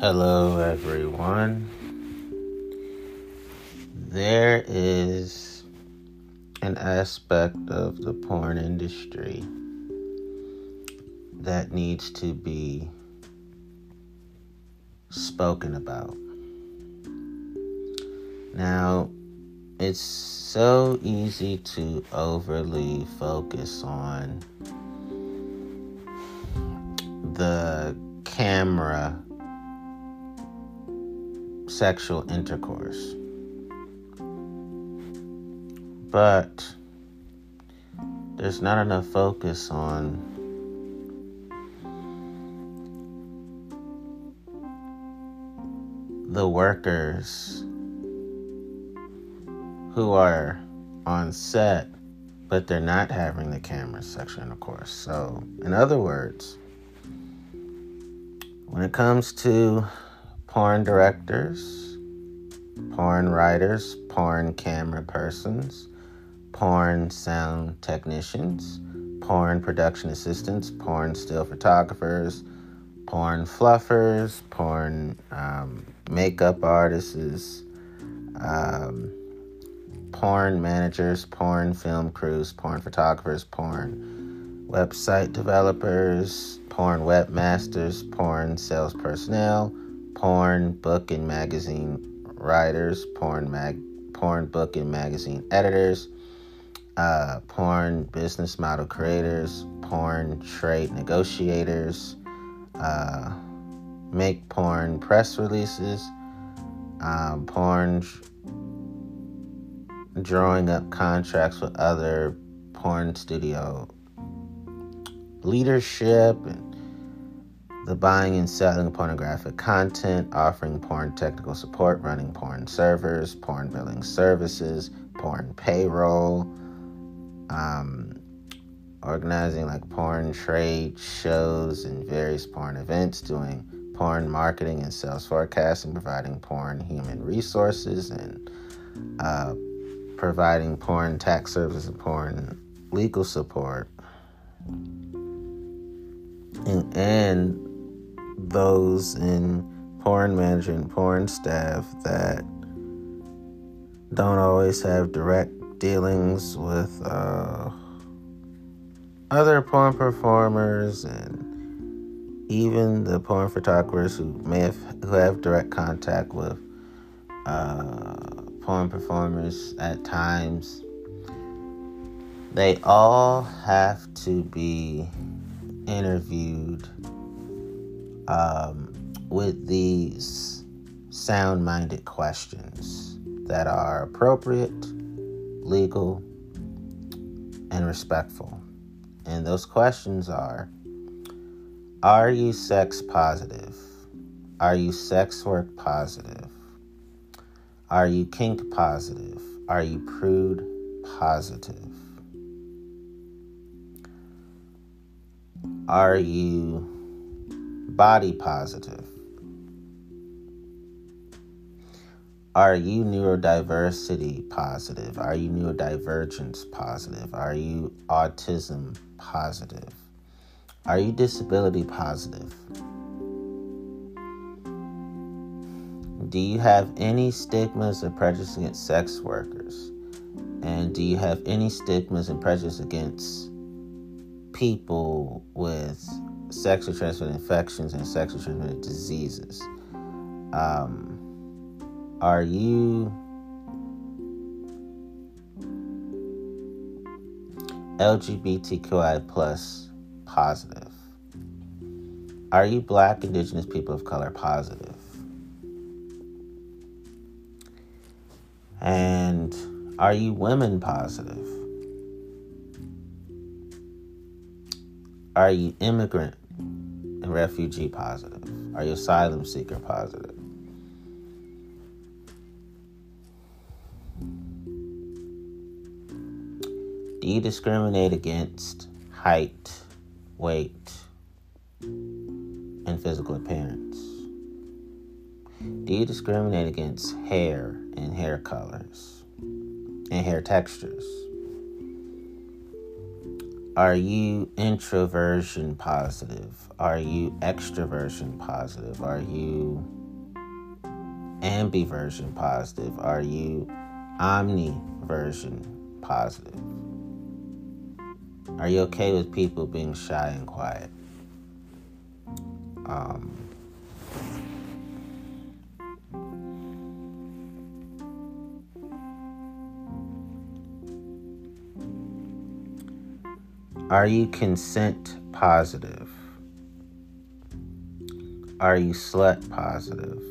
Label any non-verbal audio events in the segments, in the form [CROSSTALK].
Hello, everyone. There is an aspect of the porn industry that needs to be spoken about. Now, it's so easy to overly focus on the camera sexual intercourse. But there's not enough focus on the workers who are on set but they're not having the camera sexual intercourse. So, in other words, when it comes to porn directors, porn writers, porn camera persons, porn sound technicians, porn production assistants, porn still photographers, porn fluffers, porn um, makeup artists, um, porn managers, porn film crews, porn photographers, porn website developers, porn webmasters, porn sales personnel porn book and magazine writers, porn mag, porn book and magazine editors, uh, porn business model creators, porn trade negotiators, uh, make porn press releases, um, porn drawing up contracts with other porn studio leadership and the buying and selling of pornographic content, offering porn technical support, running porn servers, porn billing services, porn payroll, um, organizing like porn trade shows and various porn events, doing porn marketing and sales forecasting, providing porn human resources, and uh, providing porn tax services and porn legal support. And, and those in porn management, porn staff that don't always have direct dealings with uh, other porn performers and even the porn photographers who may have who have direct contact with uh, porn performers at times. They all have to be interviewed um, with these sound minded questions that are appropriate, legal, and respectful. And those questions are Are you sex positive? Are you sex work positive? Are you kink positive? Are you prude positive? Are you body positive? Are you neurodiversity positive? Are you neurodivergence positive? Are you autism positive? Are you disability positive? Do you have any stigmas or prejudice against sex workers? And do you have any stigmas and prejudice against people with sexually transmitted infections and sexually transmitted diseases. Um, are you LGBTQI plus positive? Are you black, indigenous, people of color positive? And are you women positive? Are you immigrant and refugee positive? Are you asylum seeker positive? Do you discriminate against height, weight, and physical appearance? Do you discriminate against hair and hair colors and hair textures? Are you introversion positive? Are you extroversion positive? Are you ambiversion positive? Are you omniversion positive? Are you okay with people being shy and quiet? Um, are you consent positive? Are you slut positive?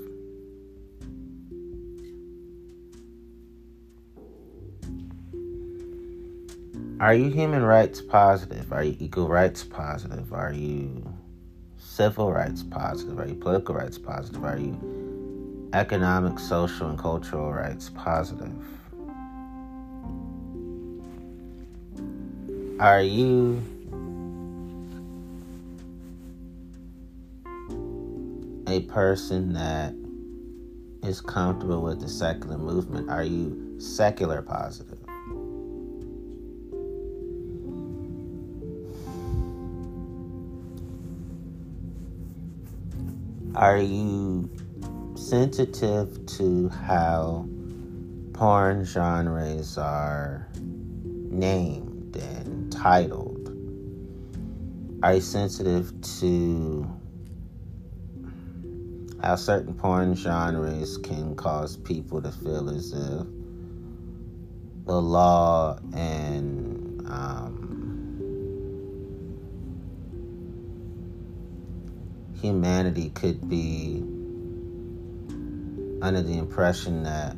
Are you human rights positive? Are you equal rights positive? Are you civil rights positive? Are you political rights positive? Are you economic, social, and cultural rights positive? Are you a person that is comfortable with the secular movement? Are you secular positive? Are you sensitive to how porn genres are named and titled? Are you sensitive to how certain porn genres can cause people to feel as if the law and um, humanity could be under the impression that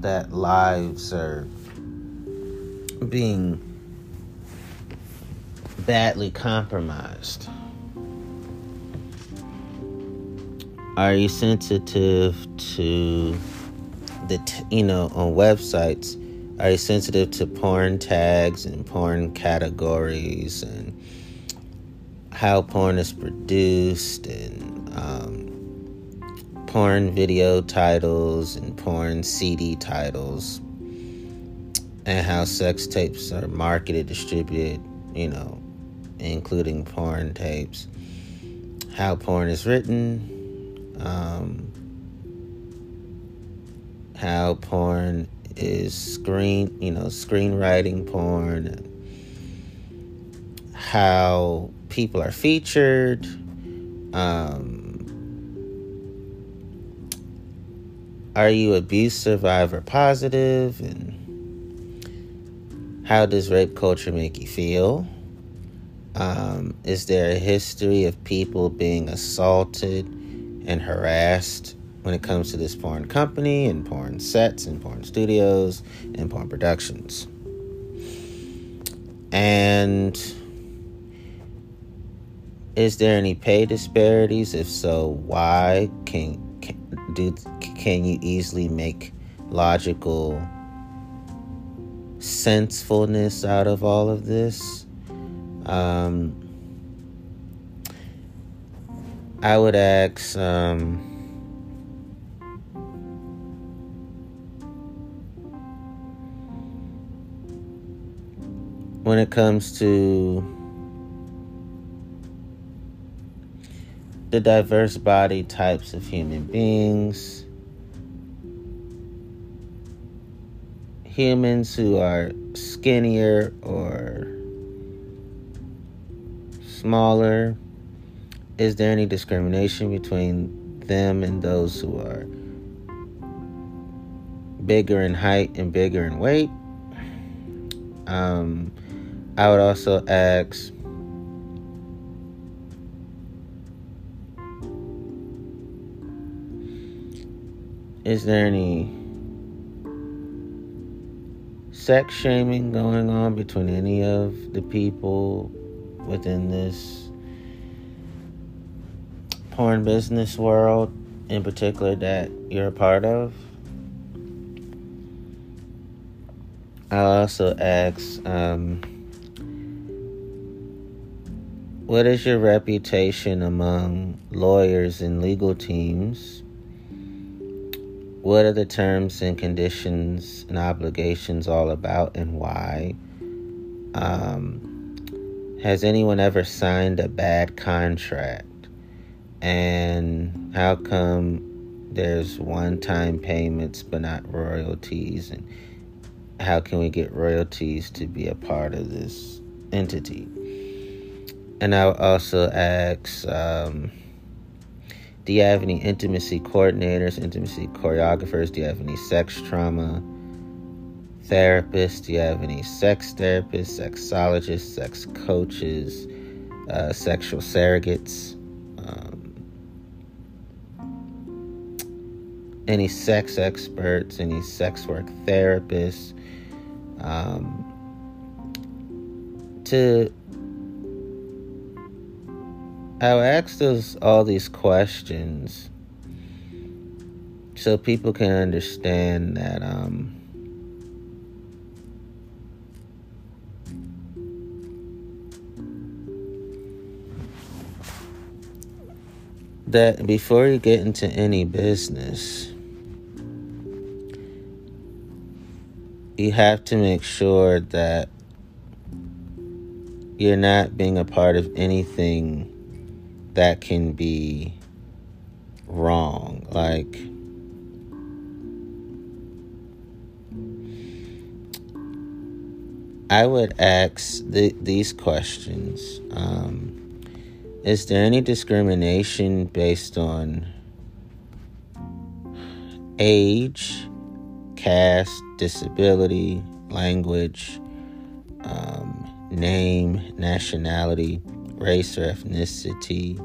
that lives are being badly compromised. Are you sensitive to the t- you know on websites? Are you sensitive to porn tags and porn categories and how porn is produced and um, porn video titles and porn CD titles and how sex tapes are marketed, distributed, you know, including porn tapes, how porn is written, um, how porn is screen, you know, screenwriting porn, how people are featured. Um, are you abuse survivor positive? And how does rape culture make you feel? Um, is there a history of people being assaulted and harassed when it comes to this porn company and porn sets and porn studios and porn productions? And is there any pay disparities? If so, why? Can, can do can you easily make logical sensefulness out of all of this? Um, I would ask. Um, when it comes to the diverse body types of human beings, humans who are skinnier or smaller. Is there any discrimination between them and those who are bigger in height and bigger in weight? Um, I would also ask Is there any sex shaming going on between any of the people within this porn business world in particular that you're a part of? I'll also ask, um, what is your reputation among lawyers and legal teams what are the terms and conditions and obligations all about and why? Um, has anyone ever signed a bad contract? And how come there's one time payments but not royalties? And how can we get royalties to be a part of this entity? And I'll also ask, um, do you have any intimacy coordinators, intimacy choreographers? Do you have any sex trauma therapists? Do you have any sex therapists, sexologists, sex coaches, uh, sexual surrogates? Um, any sex experts, any sex work therapists? Um, to I'll ask those all these questions so people can understand that um, that before you get into any business, you have to make sure that you're not being a part of anything that can be wrong. Like, I would ask the, these questions um, Is there any discrimination based on age, caste, disability, language, um, name, nationality? Race or ethnicity,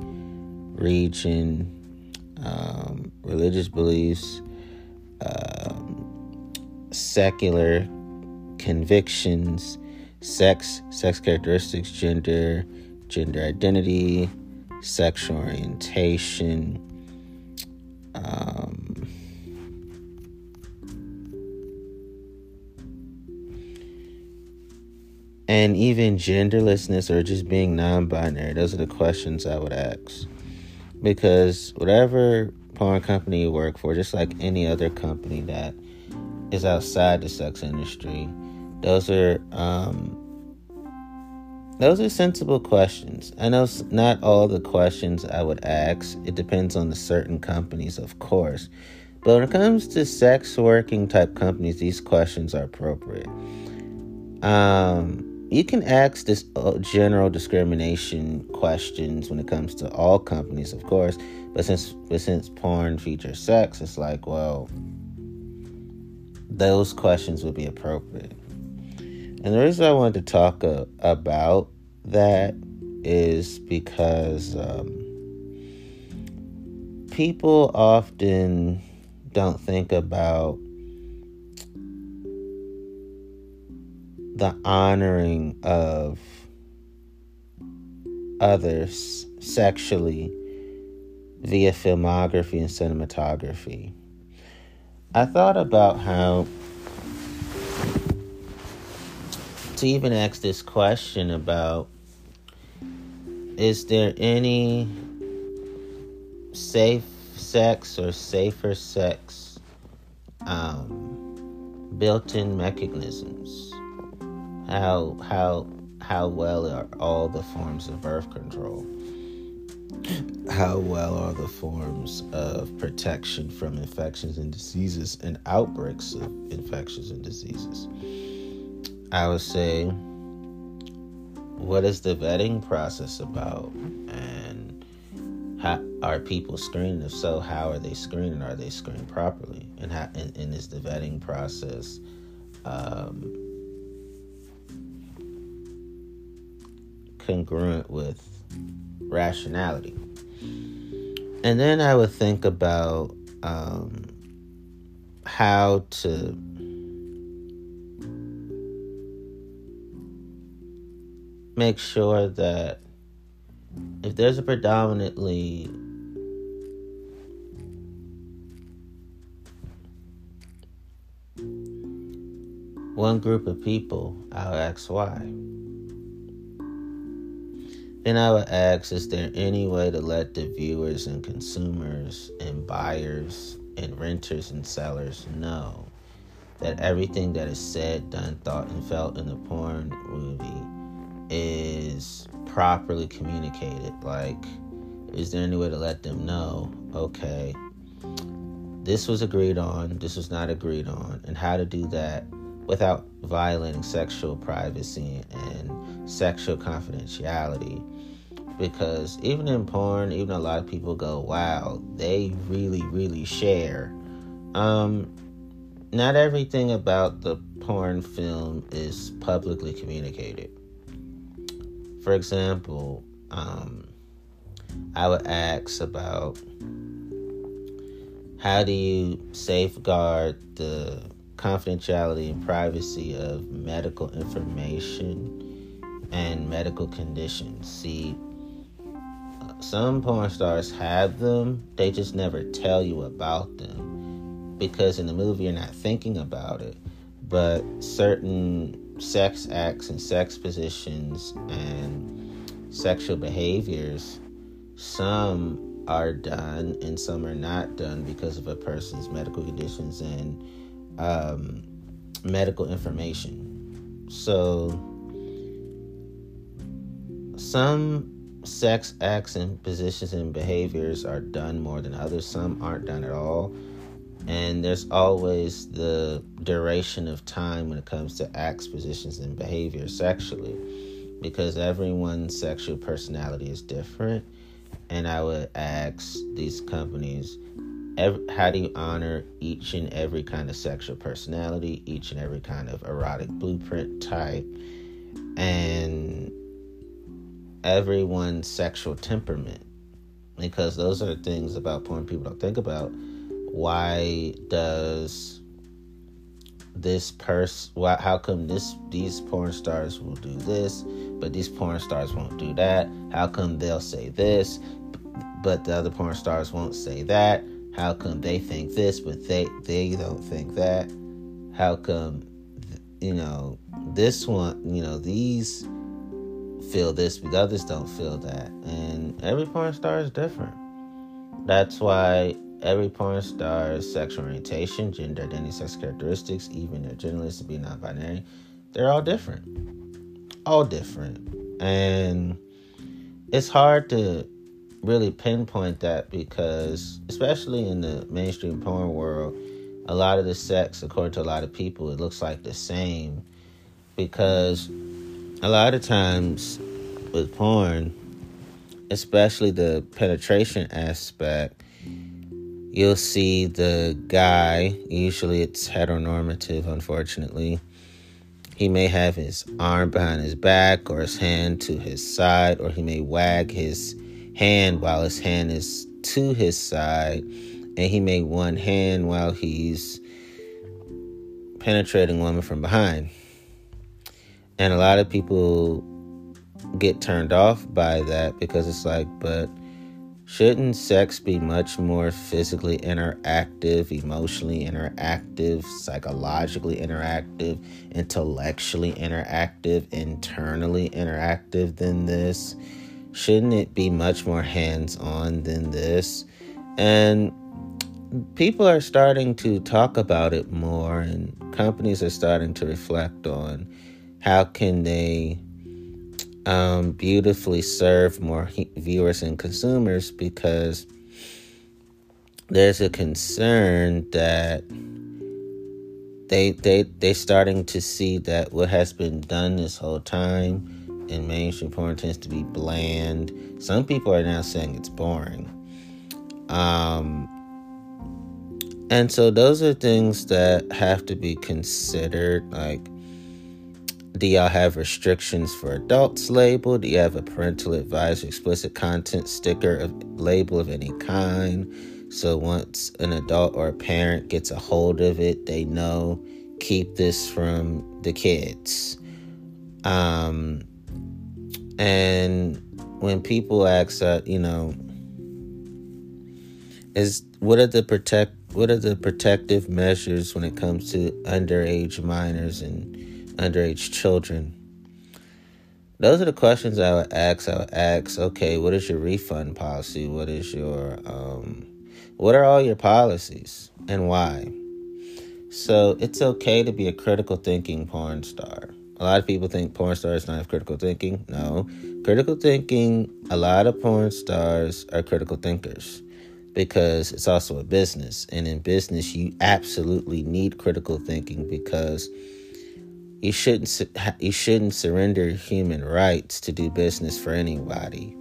region, um, religious beliefs, um, secular convictions, sex, sex characteristics, gender, gender identity, sexual orientation. Um, and even genderlessness or just being non-binary those are the questions i would ask. Because whatever porn company you work for just like any other company that is outside the sex industry those are um, those are sensible questions. I know not all the questions i would ask. It depends on the certain companies of course. But when it comes to sex working type companies these questions are appropriate. Um, you can ask this uh, general discrimination questions when it comes to all companies, of course. But since but since porn features sex, it's like, well, those questions would be appropriate. And the reason I wanted to talk uh, about that is because um, people often don't think about the honoring of others sexually via filmography and cinematography. I thought about how to even ask this question about is there any safe sex or safer sex um, built in mechanisms? How how how well are all the forms of birth control? How well are the forms of protection from infections and diseases and outbreaks of infections and diseases? I would say, what is the vetting process about? And how are people screened? If so, how are they screened? Are they screened properly? And how and, and is the vetting process um, congruent with rationality. And then I would think about um, how to make sure that if there's a predominantly one group of people, I'll ask why. Then I would ask Is there any way to let the viewers and consumers and buyers and renters and sellers know that everything that is said, done, thought, and felt in the porn movie is properly communicated. Like, is there any way to let them know, okay, this was agreed on, this was not agreed on, and how to do that without violating sexual privacy and sexual confidentiality? Because even in porn, even a lot of people go, wow, they really, really share. Um, not everything about the porn film is publicly communicated. For example, um, I would ask about how do you safeguard the confidentiality and privacy of medical information and medical conditions. See, some porn stars have them, they just never tell you about them because in the movie you're not thinking about it. But certain sex acts and sex positions and sexual behaviors, some are done and some are not done because of a person's medical conditions and um, medical information. So, some sex acts and positions and behaviors are done more than others, some aren't done at all and there's always the duration of time when it comes to acts, positions, and behavior sexually, because everyone's sexual personality is different. And I would ask these companies, how do you honor each and every kind of sexual personality, each and every kind of erotic blueprint type, and everyone's sexual temperament? Because those are things about porn people don't think about. Why does this person why how come this these porn stars will do this but these porn stars won't do that? How come they'll say this but the other porn stars won't say that how come they think this but they they don't think that how come you know this one you know these feel this but others don't feel that and every porn star is different that's why Every porn star's sexual orientation, gender identity, sex characteristics, even their gender list to be non binary, they're all different. All different. And it's hard to really pinpoint that because, especially in the mainstream porn world, a lot of the sex, according to a lot of people, it looks like the same because a lot of times with porn, especially the penetration aspect, you'll see the guy, usually it's heteronormative, unfortunately. He may have his arm behind his back or his hand to his side, or he may wag his hand while his hand is to his side, and he made one hand while he's penetrating woman from behind. And a lot of people get turned off by that because it's like, but Shouldn't sex be much more physically interactive, emotionally interactive, psychologically interactive, intellectually interactive, internally interactive than this? Shouldn't it be much more hands on than this? And people are starting to talk about it more, and companies are starting to reflect on how can they um, beautifully serve more viewers and consumers because there's a concern that they they they starting to see that what has been done this whole time in mainstream porn tends to be bland. Some people are now saying it's boring. Um, and so those are things that have to be considered. Like do y'all have restrictions for adults label? Do you have a parental advisory explicit content sticker of label of any kind? So once an adult or a parent gets a hold of it, they know keep this from the kids. Um, and when people ask that, you know, is what are the protect what are the protective measures when it comes to underage minors and underage children? Those are the questions I would ask. I would ask, okay, what is your refund policy? What is your um, what are all your policies and why? So it's okay to be a critical thinking porn star. A lot of people think porn stars don't have critical thinking. No. Critical thinking, a lot of porn stars are critical thinkers because it's also a business. And in business, you absolutely need critical thinking because you shouldn't you shouldn't surrender human rights to do business for anybody.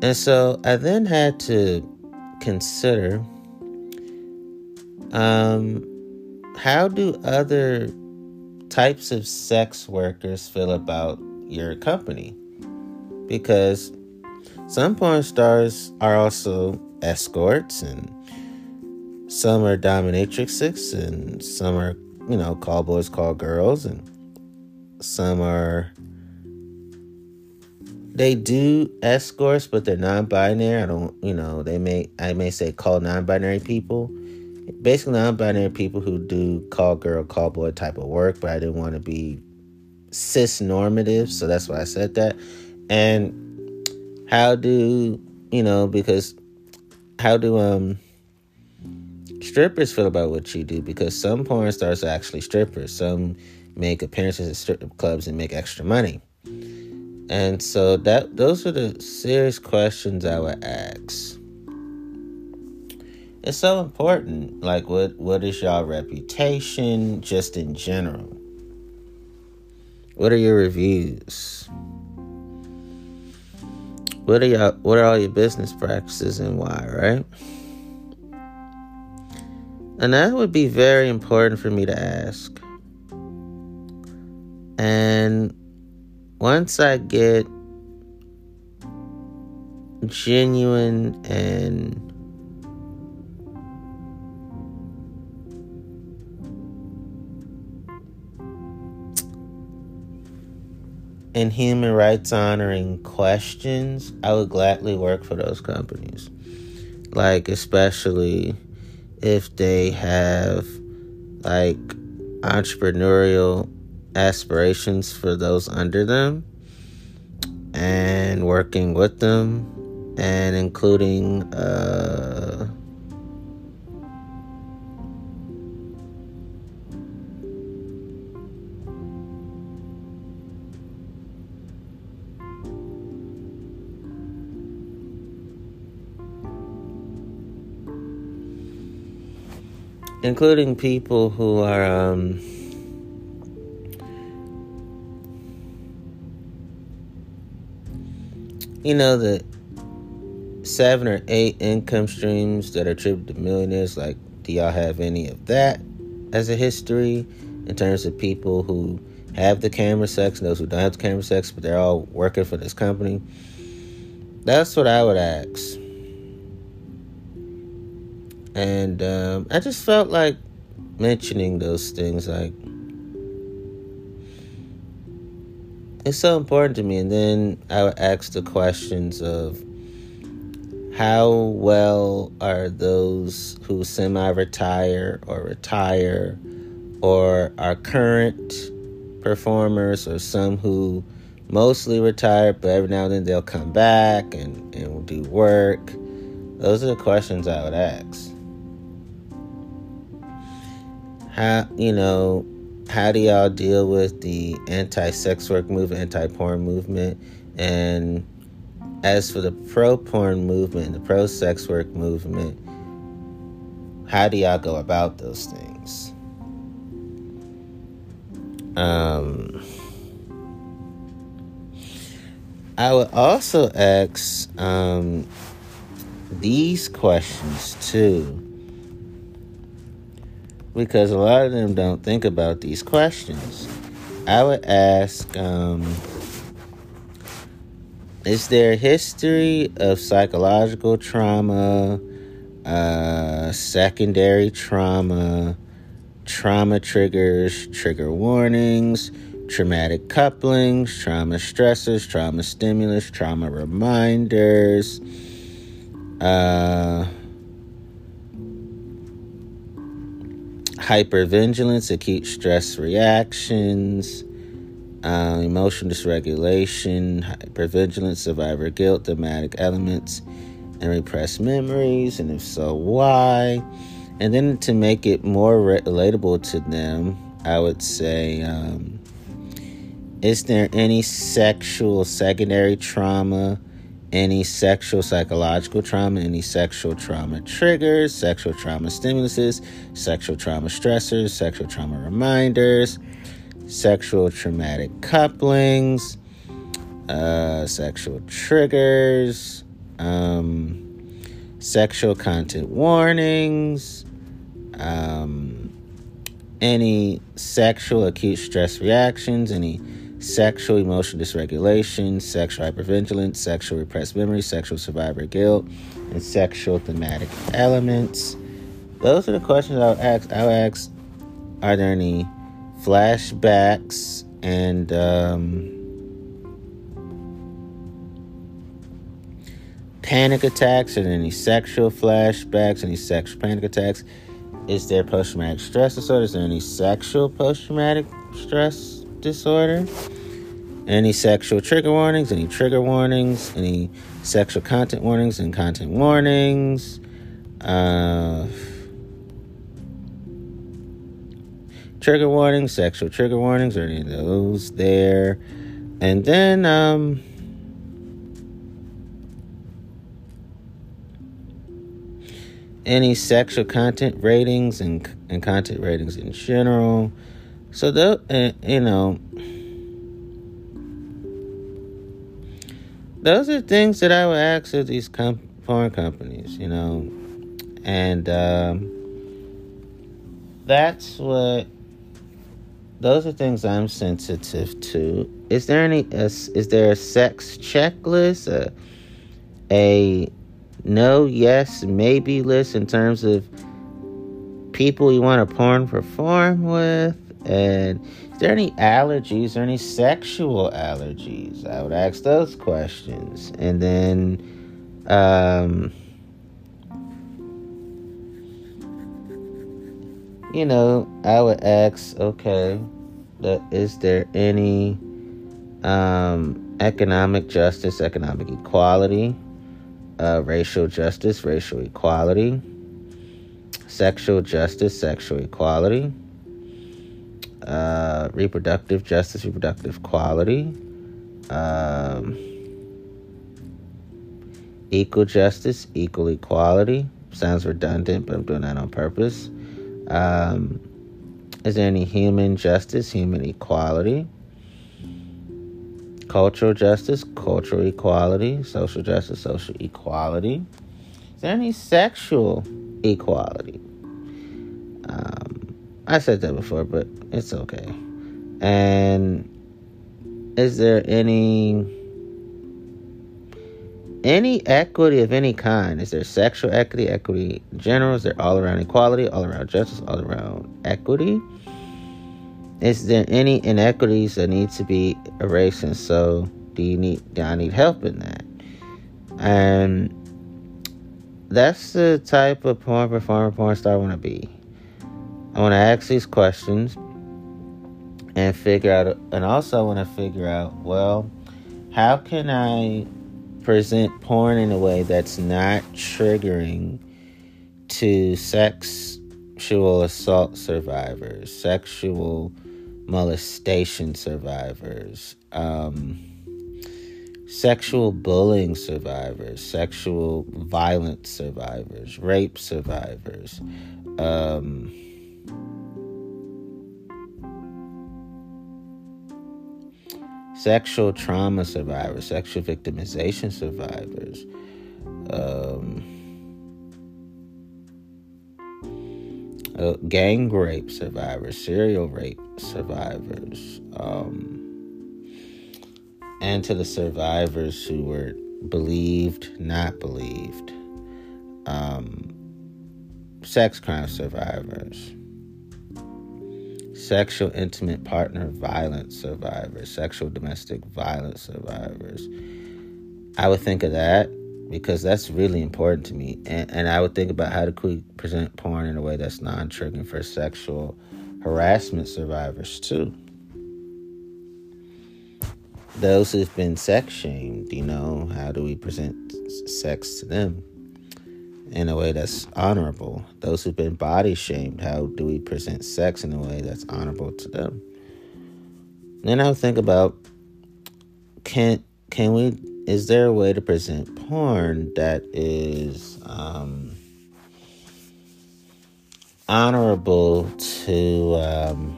And so I then had to consider um, how do other types of sex workers feel about your company? Because some porn stars are also escorts, and some are dominatrixes, and some are, you know, call boys, call girls, and some are. They do escorts, but they're non-binary. I don't, you know, they may I may say call non-binary people basically non-binary people who do call girl, call boy type of work, but I didn't want to be cis normative, so that's why I said that. And how do you know? Because how do um strippers feel about what you do? Because some porn stars are actually strippers. Some make appearances at strip clubs and make extra money. And so that those are the serious questions I would ask it's so important. Like, what what is y'all reputation just in general? What are your reviews? What are y'all? What are all your business practices and why? Right? And that would be very important for me to ask. And once I get genuine and and human rights honoring questions, I would gladly work for those companies. Like, especially if they have like entrepreneurial aspirations for those under them and working with them and including uh, including people who are um, you know the seven or eight income streams that are attributed to millionaires like do y'all have any of that as a history in terms of people who have the camera sex and those who don't have the camera sex but they're all working for this company? That's what i would ask and um, I just felt like mentioning those things. Like, it's so important to me. And then I would ask the questions of how well are those who semi retire or retire or are current performers or some who mostly retire, but every now and then they'll come back and, and do work. Those are the questions I would ask how you know how do y'all deal with the anti-sex work movement, anti-porn movement, and as for the pro-porn movement, the pro-sex work movement, how do y'all go about those things? Um, I would also ask um, these questions too because a lot of them don't think about these questions. I would ask um, Is there a history of psychological trauma, uh, secondary trauma, trauma triggers, trigger warnings, traumatic couplings, trauma stressors, trauma stimulus, trauma reminders? Uh, hypervigilance, acute stress reactions, uh, emotional dysregulation, hypervigilance, survivor guilt, thematic elements, and repressed memories? And if so, why? And then to make it more relatable to them, I would say, um, is there any sexual secondary trauma, any sexual psychological trauma, any sexual trauma triggers, sexual trauma stimuluses, sexual trauma stressors, sexual trauma reminders, sexual traumatic couplings, uh, sexual triggers, um, sexual content warnings, um, any sexual acute stress reactions, any sexual emotional dysregulation, sexual hypervigilance, sexual repressed memory, sexual survivor guilt, and sexual thematic elements. Those are the questions I'll ask. I'll ask, are there any flashbacks and um, panic attacks or any sexual flashbacks, any sexual panic attacks? Is there post traumatic stress disorder? Is there any sexual post traumatic stress disorder? Any sexual trigger warnings? Any trigger warnings? Any sexual content warnings and content warnings? Uh, trigger warnings, sexual trigger warnings, or any of those there. And then, um, any sexual content ratings and, and content ratings in general. So, the, uh, you know, those are things that I would ask of these com- porn companies, you know, and um, that's what those are things I'm sensitive to. Is there any is, is there a sex checklist, a, a no, yes, maybe list in terms of people you want to porn perform with? And is there any allergies or any sexual allergies? I would ask those questions. And then, um, you know, I would ask, okay, is there any um, economic justice, economic equality, uh, racial justice, racial equality, sexual justice, sexual equality, uh, reproductive justice, reproductive equality, um, equal justice, equal equality. Sounds redundant, but I'm doing that on purpose. Um, is there any human justice, human equality? Cultural justice, cultural equality, social justice, social equality. Is there any sexual equality? Um, I said that before, but it's okay. And is there any any equity of any kind? Is there sexual equity, equity general? Is there all around equality, all around justice, all around equity? Is there any inequities that need to be erased? And so, do you need? Do I need help in that? And that's the type of porn performer, porn star I want to be. I want to ask these questions and figure out, and also I want to figure out, well, how can I present porn in a way that's not triggering to sexual assault survivors, sexual molestation survivors, um, sexual bullying survivors, sexual violence survivors, rape survivors. Um, sexual trauma survivors, sexual victimization survivors, um, uh, gang rape survivors, serial rape survivors, um, and to the survivors who were believed, not believed, um, sex crime survivors sexual intimate partner violence survivors, sexual domestic violence survivors. I would think of that because that's really important to me. And, and I would think about how to present porn in a way that's non triggering for sexual harassment survivors, too. Those who've been sex shamed, you know, how do we present sex to them? In a way that's honorable? Those who've been body shamed, how do we present sex in a way that's honorable to them? Then I think about can can we is there a way to present porn that is um, honorable to um,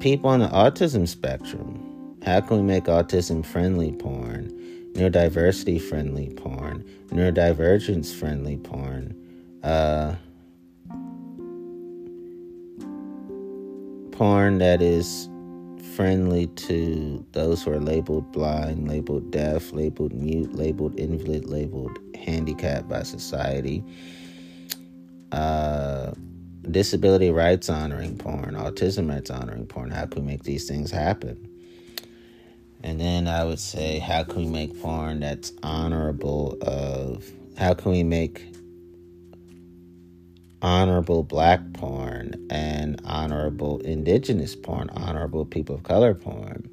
people on the autism spectrum? How can we make autism friendly porn, neurodiversity friendly porn, neurodivergence friendly porn? Uh, porn that is friendly to those who are labeled blind, labeled deaf, labeled mute, labeled invalid, labeled handicapped by society. Uh, disability rights honoring porn, autism rights honoring porn. How can we make these things happen? And then I would say, how can we make porn that's honorable? Of how can we make honorable black porn and honorable indigenous porn, honorable people of color porn?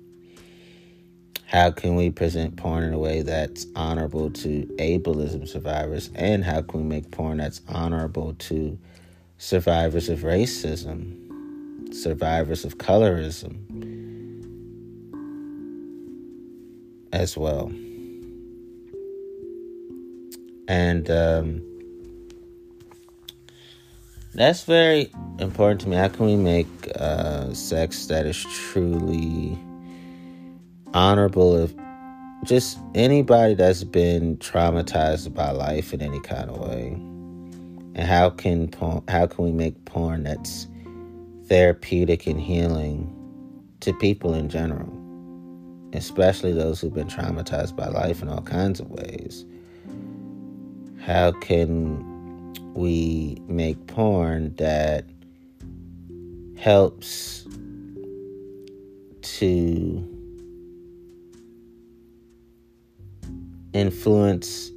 How can we present porn in a way that's honorable to ableism survivors? And how can we make porn that's honorable to survivors of racism, survivors of colorism as well? And, um, that's very important to me. How can we make uh, sex that is truly honorable if just anybody that's been traumatized by life in any kind of way? And how can porn, how can we make porn that's therapeutic and healing to people in general, especially those who've been traumatized by life in all kinds of ways? How can we make porn that helps to influence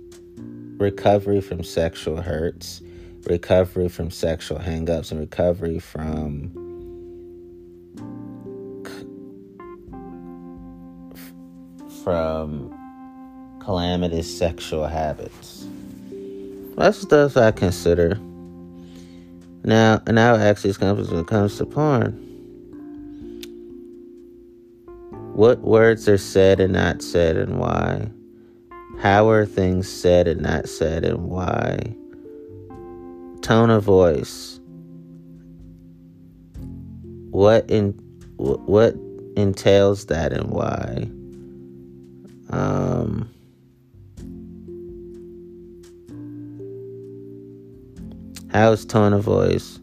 recovery from sexual hurts, recovery from sexual hangups, and recovery from from calamitous sexual habits. That's stuff I consider. Now, now actually comes when it comes to porn. What words are said and not said, and why? How are things said and not said, and why? Tone of voice. What in what entails that, and why? Um How is tone of voice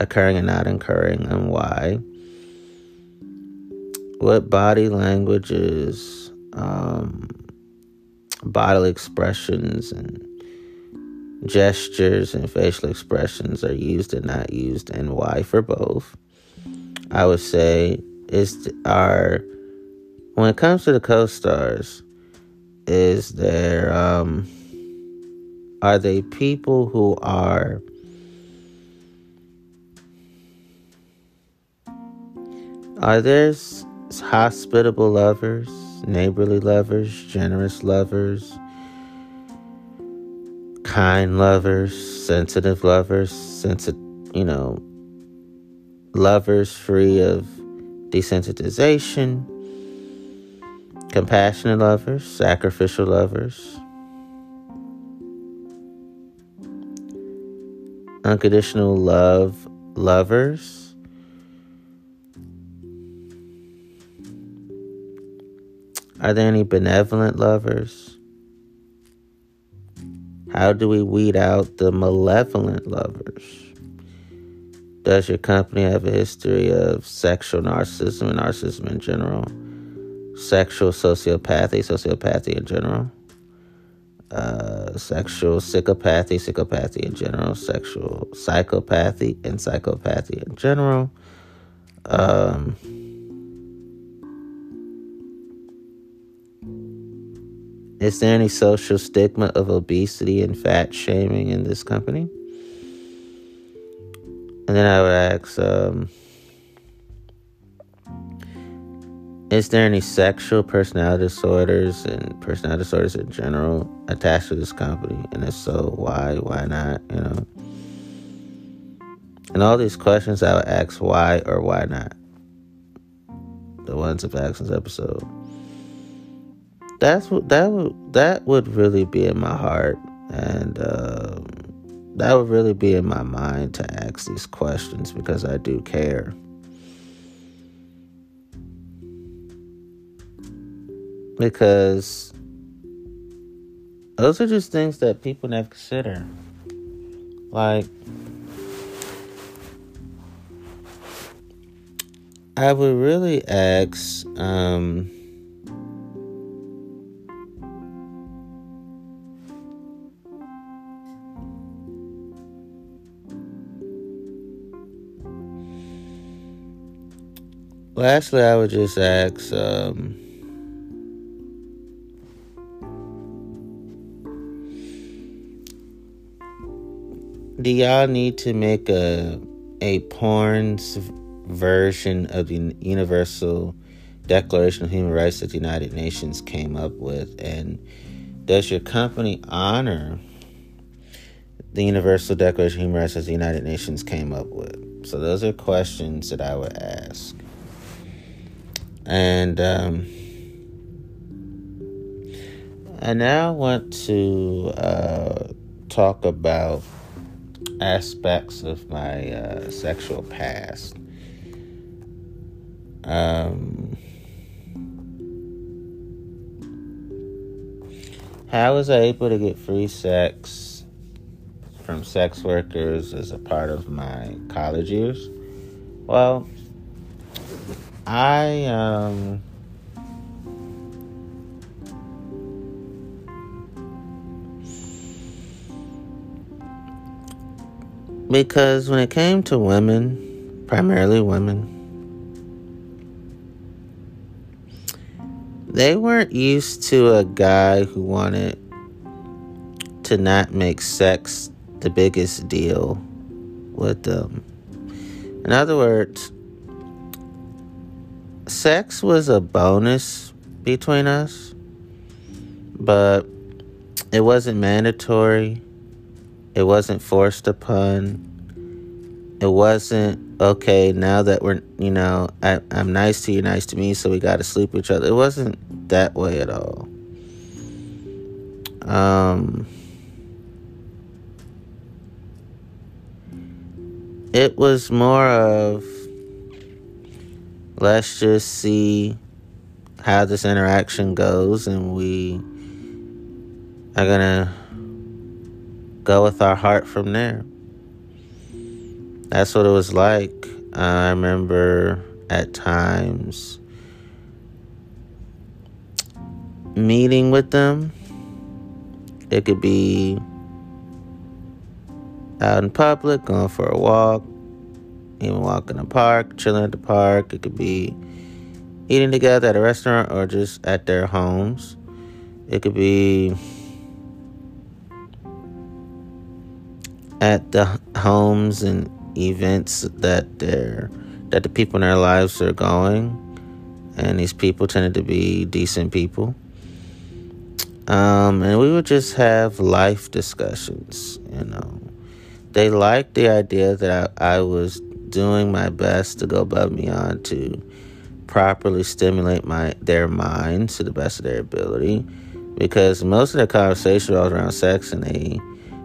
occurring and not occurring, and why? What body languages, um, bodily expressions, and gestures and facial expressions are used and not used, and why for both? I would say is our when it comes to the co-stars, is there um, are they people who are Are there hospitable lovers, neighborly lovers, generous lovers, kind lovers, sensitive lovers, sensitive, you know, lovers free of desensitization, compassionate lovers, sacrificial lovers, unconditional love lovers Are there any benevolent lovers? How do we weed out the malevolent lovers? Does your company have a history of sexual narcissism and narcissism in general? Sexual sociopathy, sociopathy in general? Uh, sexual psychopathy, psychopathy in general, sexual psychopathy and psychopathy in general. Um, Is there any social stigma of obesity and fat shaming in this company? And then I would ask, um, is there any sexual personality disorders and personality disorders in general attached to this company? And if so, why? Why not? You know? And all these questions I would ask why or why not. The ones of Actions episode. That's what that would that would really be in my heart and um, that would really be in my mind to ask these questions because I do care. Because those are just things that people never consider. Like, I would really ask, um, Lastly, I would just ask um, Do y'all need to make a a porn version of the Universal Declaration of Human Rights that the United Nations came up with? And does your company honor the Universal Declaration of Human Rights that the United Nations came up with? So those are questions that I would ask. And um, I now want to uh, talk about aspects of my uh, sexual past. Um, how was I able to get free sex from sex workers as a part of my college years? Well, I um because when it came to women, primarily women, they weren't used to a guy who wanted to not make sex the biggest deal with them. In other words, sex was a bonus between us, but it wasn't mandatory. It wasn't forced upon. It wasn't okay. Now that we're, you know, I, I'm nice to you, nice to me, so we got to sleep with each other. It wasn't that way at all. Um, it was more of let's just see how this interaction goes, and we are gonna with our heart from there. That's what it was like. I remember at times meeting with them. It could be out in public, going for a walk, even walking in the park, chilling at the park. It could be eating together at a restaurant or just at their homes. It could be at the homes and events that they're that the people in their lives are going. And these people tended to be decent people. Um, and we would just have life discussions you know. They liked the idea that I, I was doing my best to go above and beyond to properly stimulate my their minds to the best of their ability. Because most of the conversation was around sex and they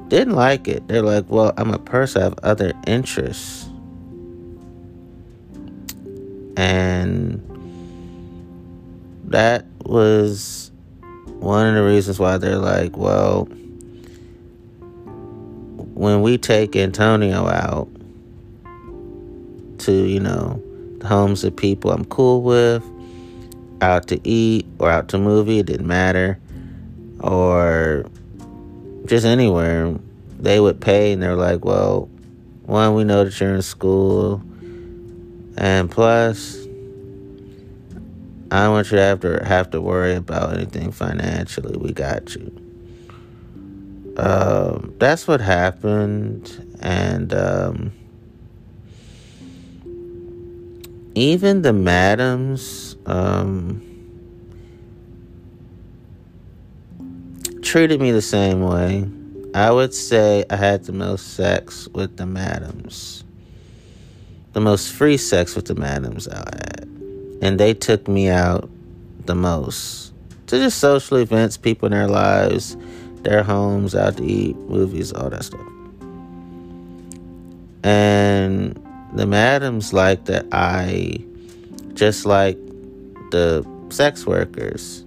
didn't like it. They're like, well, I'm a person, I have other interests. And that was one of the reasons why they're like, well, when we take Antonio out to, you know, the homes of people I'm cool with, out to eat or out to movie, it didn't matter. Or just anywhere, they would pay and they're like, well, one, we know that you're in school, and plus, I don't want you to have to have to worry about anything financially. We got you. Um, that's what happened, and um, even the madams um, treated me the same way. I would say I had the most sex with the madams. The most free sex with the madams I had. And they took me out the most to just social events, people in their lives, their homes, out to eat, movies, all that stuff. And the madams like that I just like the sex workers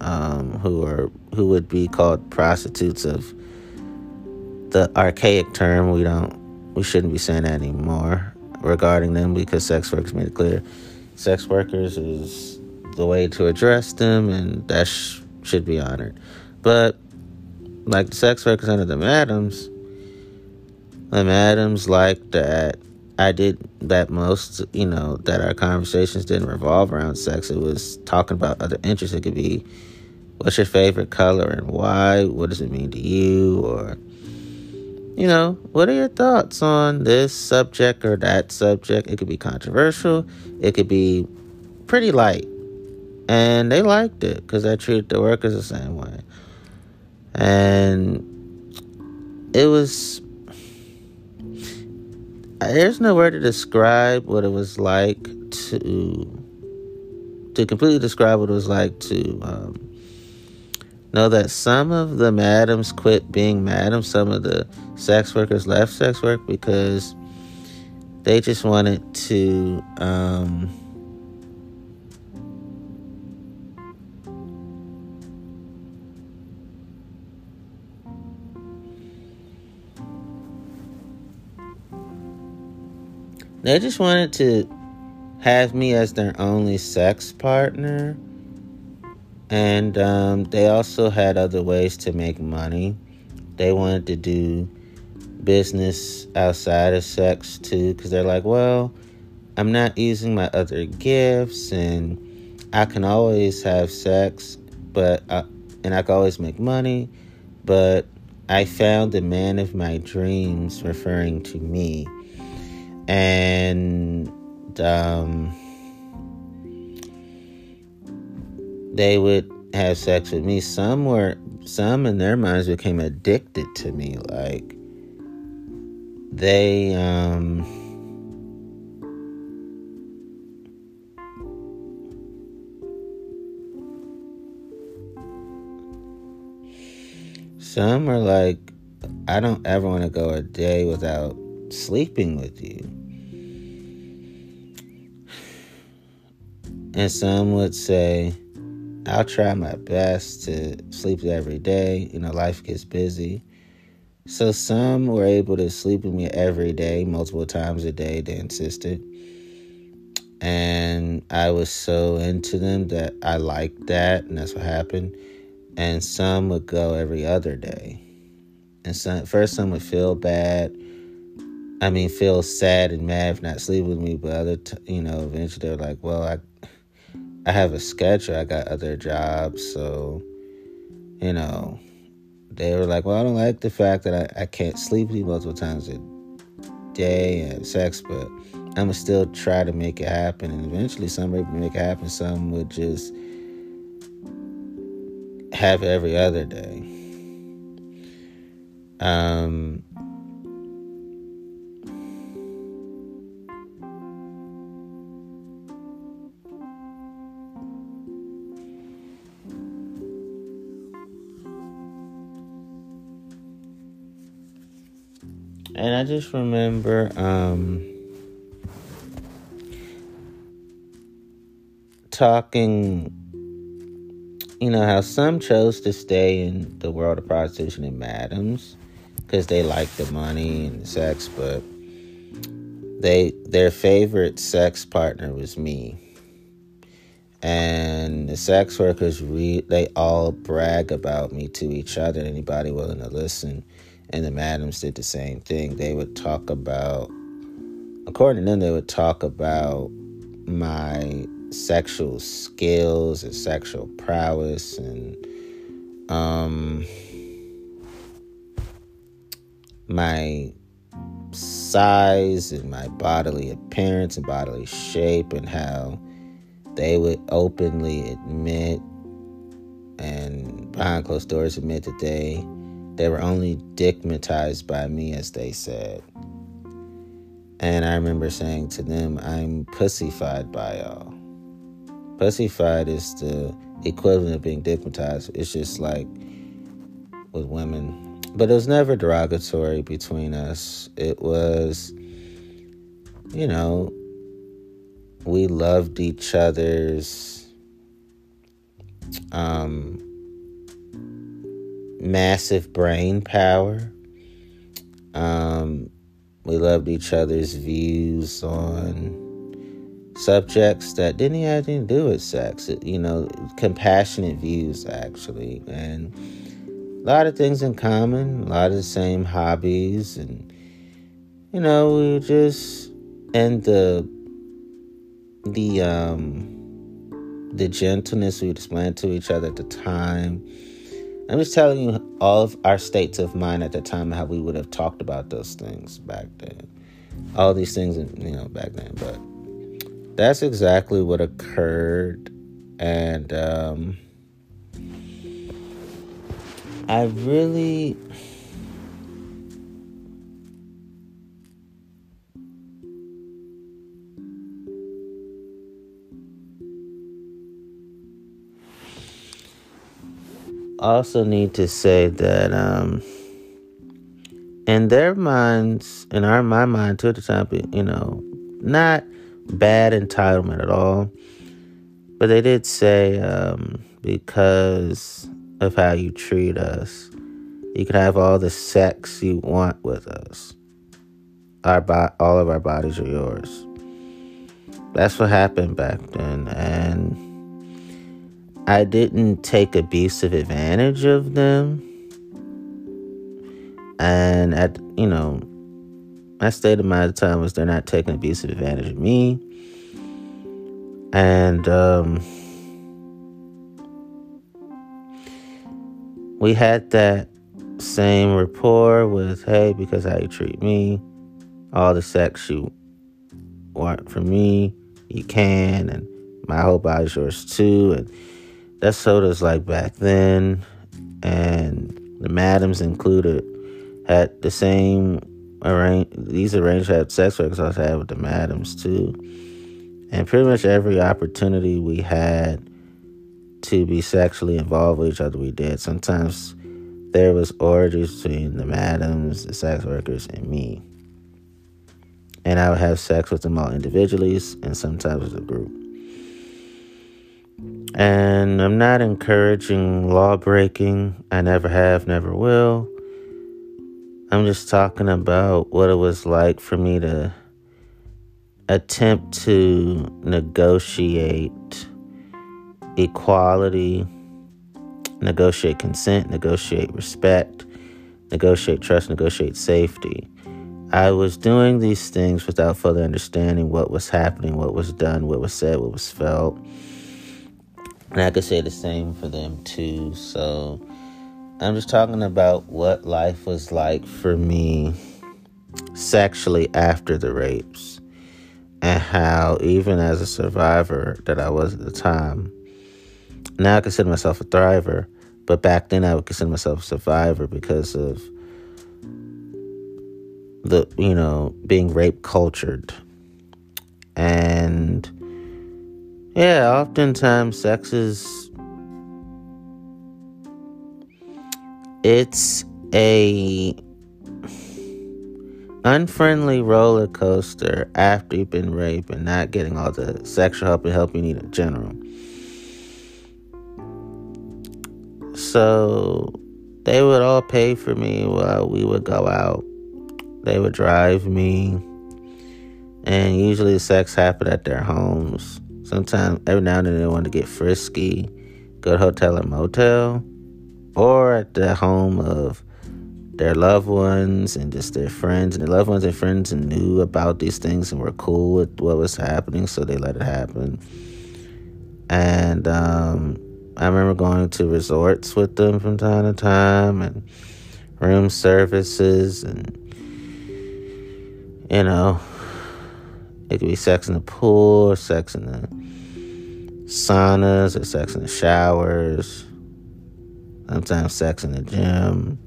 um, who are who would be called prostitutes of the archaic term we don't we shouldn't be saying that anymore regarding them because sex workers made it clear sex workers is the way to address them and that sh- should be honored but like the sex workers under the madams the madams like that I did that most, you know, that our conversations didn't revolve around sex. It was talking about other interests. It could be what's your favorite color and why? What does it mean to you? Or, you know, what are your thoughts on this subject or that subject? It could be controversial, it could be pretty light. And they liked it because I treated the workers the same way. And it was there's no word to describe what it was like to to completely describe what it was like to um, know that some of the madams quit being madams, some of the sex workers left sex work because they just wanted to um, They just wanted to have me as their only sex partner. And um, they also had other ways to make money. They wanted to do business outside of sex too, because they're like, well, I'm not using my other gifts, and I can always have sex, but I, and I can always make money, but I found the man of my dreams, referring to me and um, they would have sex with me. Some were, some in their minds became addicted to me. Like they, um, some are like, I don't ever want to go a day without sleeping with you. And some would say, I'll try my best to sleep every day. You know, life gets busy. So some were able to sleep with me every day, multiple times a day, they insisted. And I was so into them that I liked that, and that's what happened. And some would go every other day. And some, first, some would feel bad. I mean, feel sad and mad for not sleeping with me, but other, t- you know, eventually they're like, well, I I have a schedule. I got other jobs, so you know, they were like, "Well, I don't like the fact that I, I can't sleep multiple times a day and have sex, but I'm gonna still try to make it happen." And eventually, some would make it happen. Some would just have every other day. Um, And I just remember um, talking, you know, how some chose to stay in the world of prostitution and madams because they liked the money and the sex, but they their favorite sex partner was me. And the sex workers re- they all brag about me to each other. Anybody willing to listen? And the madams did the same thing. They would talk about, according to them, they would talk about my sexual skills and sexual prowess and um, my size and my bodily appearance and bodily shape and how they would openly admit and behind closed doors admit that they they were only digmatized by me as they said. And i remember saying to them i'm pussyfied by y'all. Pussyfied is the equivalent of being digmatized it's just like with women. But it was never derogatory between us. It was you know we loved each other's um, massive brain power. Um, we loved each other's views on subjects that didn't have anything to do with sex. You know, compassionate views, actually. And a lot of things in common, a lot of the same hobbies. And, you know, we just, and the, the, um, the gentleness we displayed to each other at the time. I'm just telling you all of our states of mind at the time, how we would have talked about those things back then. All these things, you know, back then. But that's exactly what occurred. And um, I really also need to say that um, in their minds, in our my mind too at the time, you know, not bad entitlement at all, but they did say um, because of how you treat us, you can have all the sex you want with us. Our bo- all of our bodies are yours. That's what happened back then, and I didn't take abusive advantage of them. And at you know, my state of mind at the time was they're not taking abusive advantage of me. And um, we had that same rapport with hey, because how you treat me, all the sex you want from me, you can, and my whole body's yours too, and that's sodas like back then, and the madams included had the same arrange. These arranged had sex records I had with the madams too, and pretty much every opportunity we had to be sexually involved with each other, we did. Sometimes there was orgies between the madams, the sex workers, and me. And I would have sex with them all individually and sometimes as a group. And I'm not encouraging law breaking. I never have, never will. I'm just talking about what it was like for me to attempt to negotiate equality, negotiate consent, negotiate respect, negotiate trust, negotiate safety. I was doing these things without fully understanding what was happening, what was done, what was said, what was felt. And I could say the same for them too. So I'm just talking about what life was like for me sexually after the rapes. And how, even as a survivor that I was at the time, now I consider myself a thriver. But back then I would consider myself a survivor because of the, you know, being rape cultured. And yeah, oftentimes sex is it's a unfriendly roller coaster after you've been raped and not getting all the sexual help and help you need in general. So they would all pay for me while we would go out. They would drive me. And usually sex happened at their homes. Sometimes, every now and then, they want to get frisky, go to hotel or motel, or at the home of their loved ones and just their friends. And their loved ones and friends knew about these things and were cool with what was happening, so they let it happen. And um, I remember going to resorts with them from time to time and room services and, you know, it could be sex in the pool, sex in the saunas or sex in the showers, sometimes sex in the gym.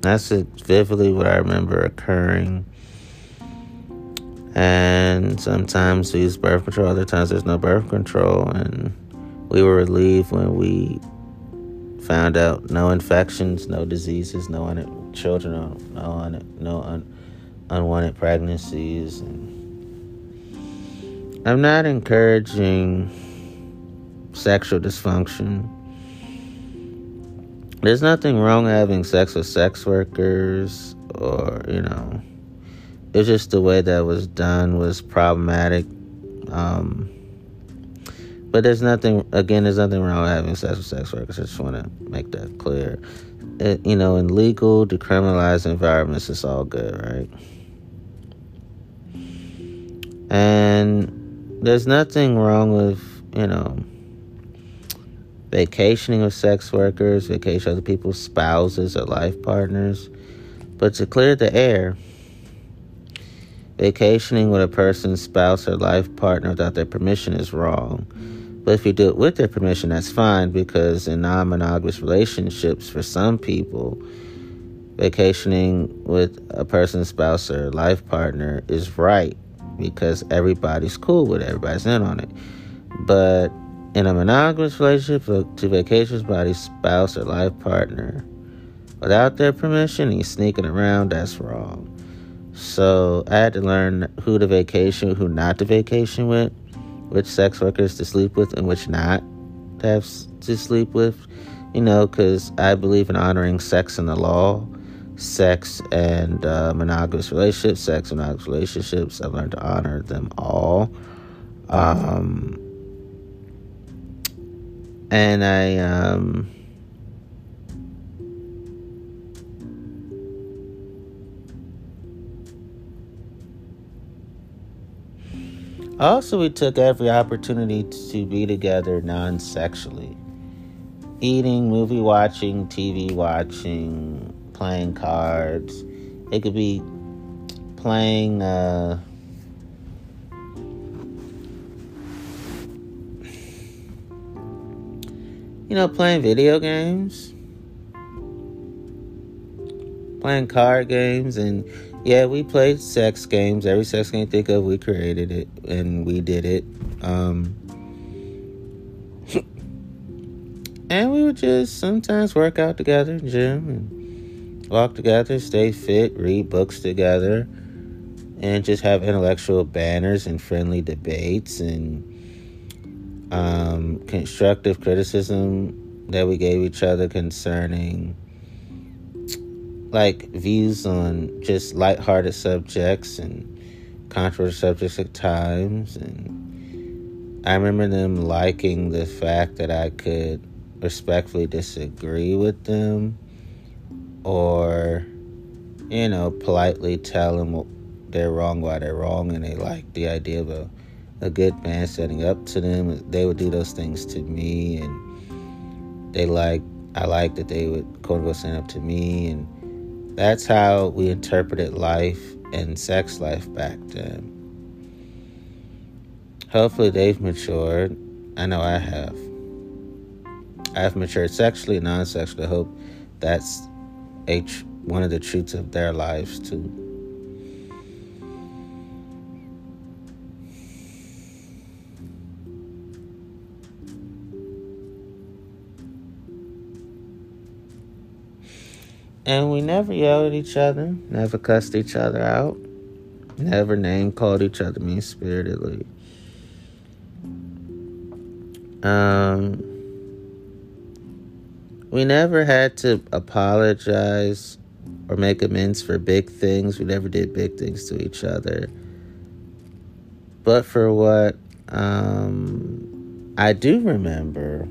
That's vividly what I remember occurring. And sometimes we use birth control, other times there's no birth control. And we were relieved when we found out no infections, no diseases, no un- children, no, un- no un- unwanted pregnancies. And I'm not encouraging sexual dysfunction. There's nothing wrong having sex with sex workers or, you know, it's just the way that was done was problematic. Um, but there's nothing, again, there's nothing wrong with having sex with sex workers. I just want to make that clear. It, you know, in legal, decriminalized environments, it's all good, right? And there's nothing wrong with, you know, vacationing with sex workers, vacation with other people's spouses or life partners. But to clear the air, vacationing with a person's spouse or life partner without their permission is wrong. But if you do it with their permission, that's fine because in non monogamous relationships, for some people, vacationing with a person's spouse or life partner is right because everybody's cool with it, everybody's in on it. But in a monogamous relationship to vacation with somebody's spouse or life partner without their permission, he's sneaking around, that's wrong. So I had to learn who to vacation, who not to vacation with which sex workers to sleep with and which not to have to sleep with. You know, because I believe in honoring sex in the law, sex and uh, monogamous relationships, sex and monogamous relationships. I've learned to honor them all. Um, and I um, Also, we took every opportunity to be together non sexually. Eating, movie watching, TV watching, playing cards. It could be playing, uh, you know, playing video games, playing card games, and yeah, we played sex games. Every sex game you think of, we created it and we did it. Um, [LAUGHS] and we would just sometimes work out together gym and walk together, stay fit, read books together, and just have intellectual banners and friendly debates and um, constructive criticism that we gave each other concerning like views on just lighthearted subjects and controversial subjects at times. And I remember them liking the fact that I could respectfully disagree with them or you know politely tell them they're wrong why they're wrong and they like the idea of a, a good man setting up to them they would do those things to me and they like I like that they would quote unquote stand up to me and that's how we interpreted life and sex life back then. Hopefully, they've matured. I know I have. I've matured sexually, non sexually. I hope that's H one of the truths of their lives too. And we never yelled at each other, never cussed each other out, never name called each other mean spiritedly. Um, we never had to apologize or make amends for big things. We never did big things to each other. But for what um, I do remember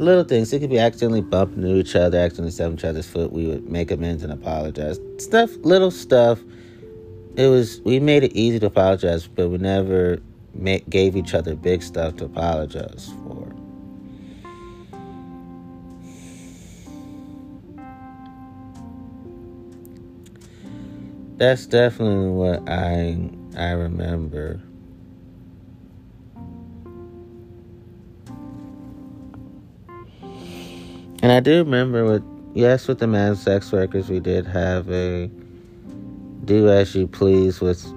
little things. It could be accidentally bumping into each other, accidentally stepping each other's foot. We would make amends and apologize. Stuff, little stuff. It was we made it easy to apologize, but we never make, gave each other big stuff to apologize for. That's definitely what I I remember. And I do remember with yes, with the male sex workers, we did have a do as you please with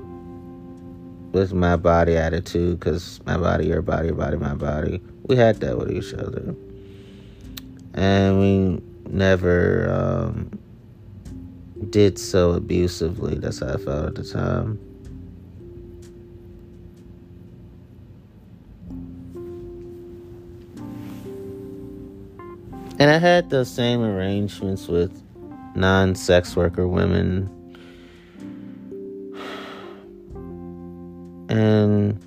with my body attitude, because my body, your body, your body, my body. We had that with each other, and we never um, did so abusively. That's how I felt at the time. And I had those same arrangements with non sex worker women. And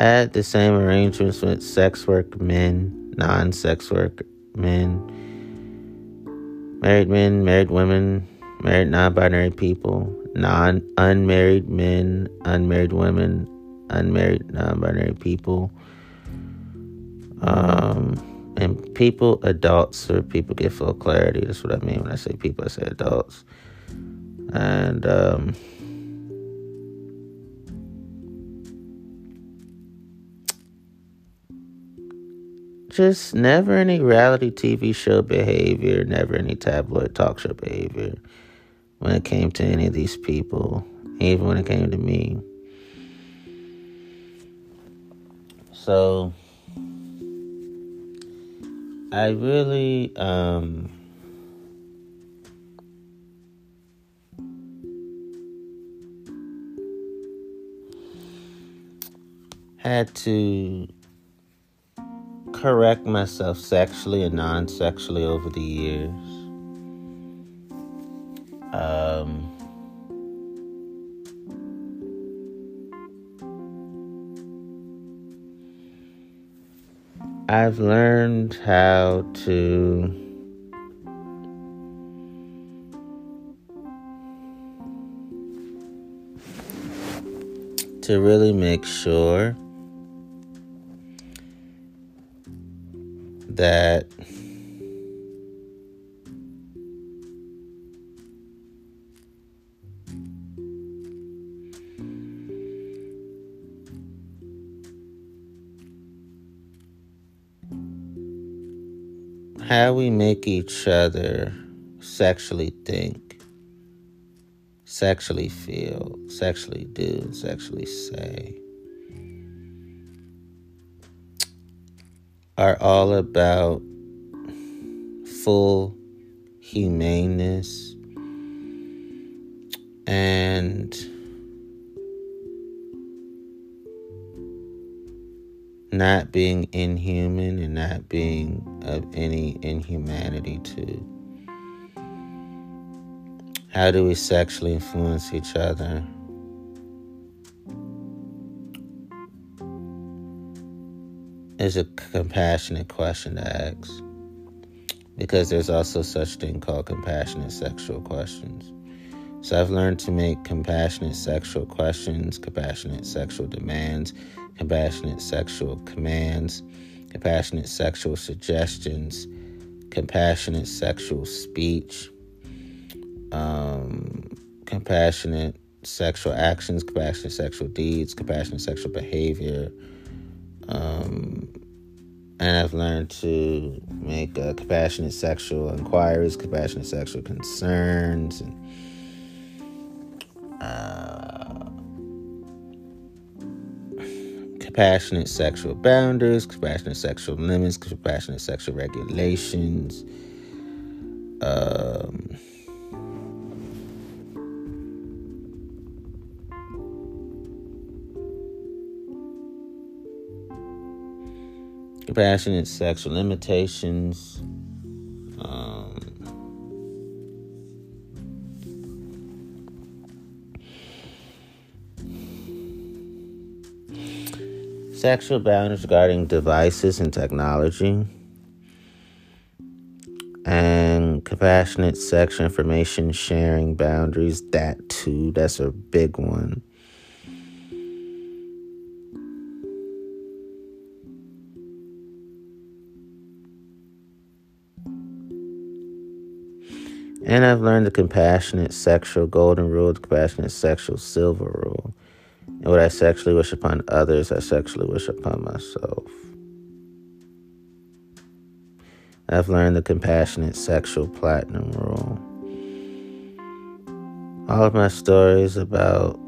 I had the same arrangements with sex work men, non sex work men, married men, married women, married non binary people, non unmarried men, unmarried women, unmarried non binary people. Um, and people, adults, or people get full clarity. That's what I mean when I say people, I say adults. And, um, just never any reality TV show behavior, never any tabloid talk show behavior when it came to any of these people, even when it came to me. So, I really um had to correct myself sexually and non-sexually over the years. I've learned how to to really make sure that make each other sexually think, sexually feel, sexually do, sexually say. Are all about full humaneness and not being inhuman and not being of any inhumanity to how do we sexually influence each other? Is a compassionate question to ask because there's also such thing called compassionate sexual questions. So i've learned to make compassionate sexual questions compassionate sexual demands compassionate sexual commands, compassionate sexual suggestions, compassionate sexual speech, um, compassionate sexual actions, compassionate sexual deeds, compassionate sexual behavior. Um, and I've learned to make uh, compassionate sexual inquiries, compassionate sexual concerns, and compassionate sexual boundaries, compassionate sexual limits, compassionate sexual regulations. Um, compassionate sexual limitations. Sexual boundaries regarding devices and technology, and compassionate sexual information sharing boundaries. That too, that's a big one. And I've learned the compassionate sexual golden rule, the compassionate sexual silver rule. And what I sexually wish upon others, I sexually wish upon myself. I've learned the compassionate sexual platinum rule. All of my stories about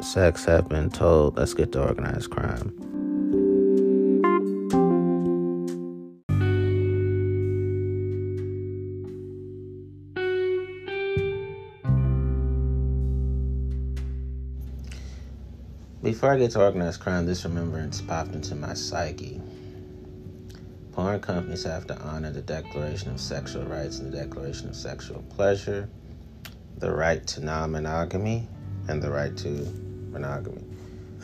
sex have been told. Let's get to organized crime. Before I get to organized crime, this remembrance popped into my psyche. Porn companies have to honor the Declaration of Sexual Rights and the Declaration of Sexual Pleasure, the right to non monogamy, and the right to monogamy.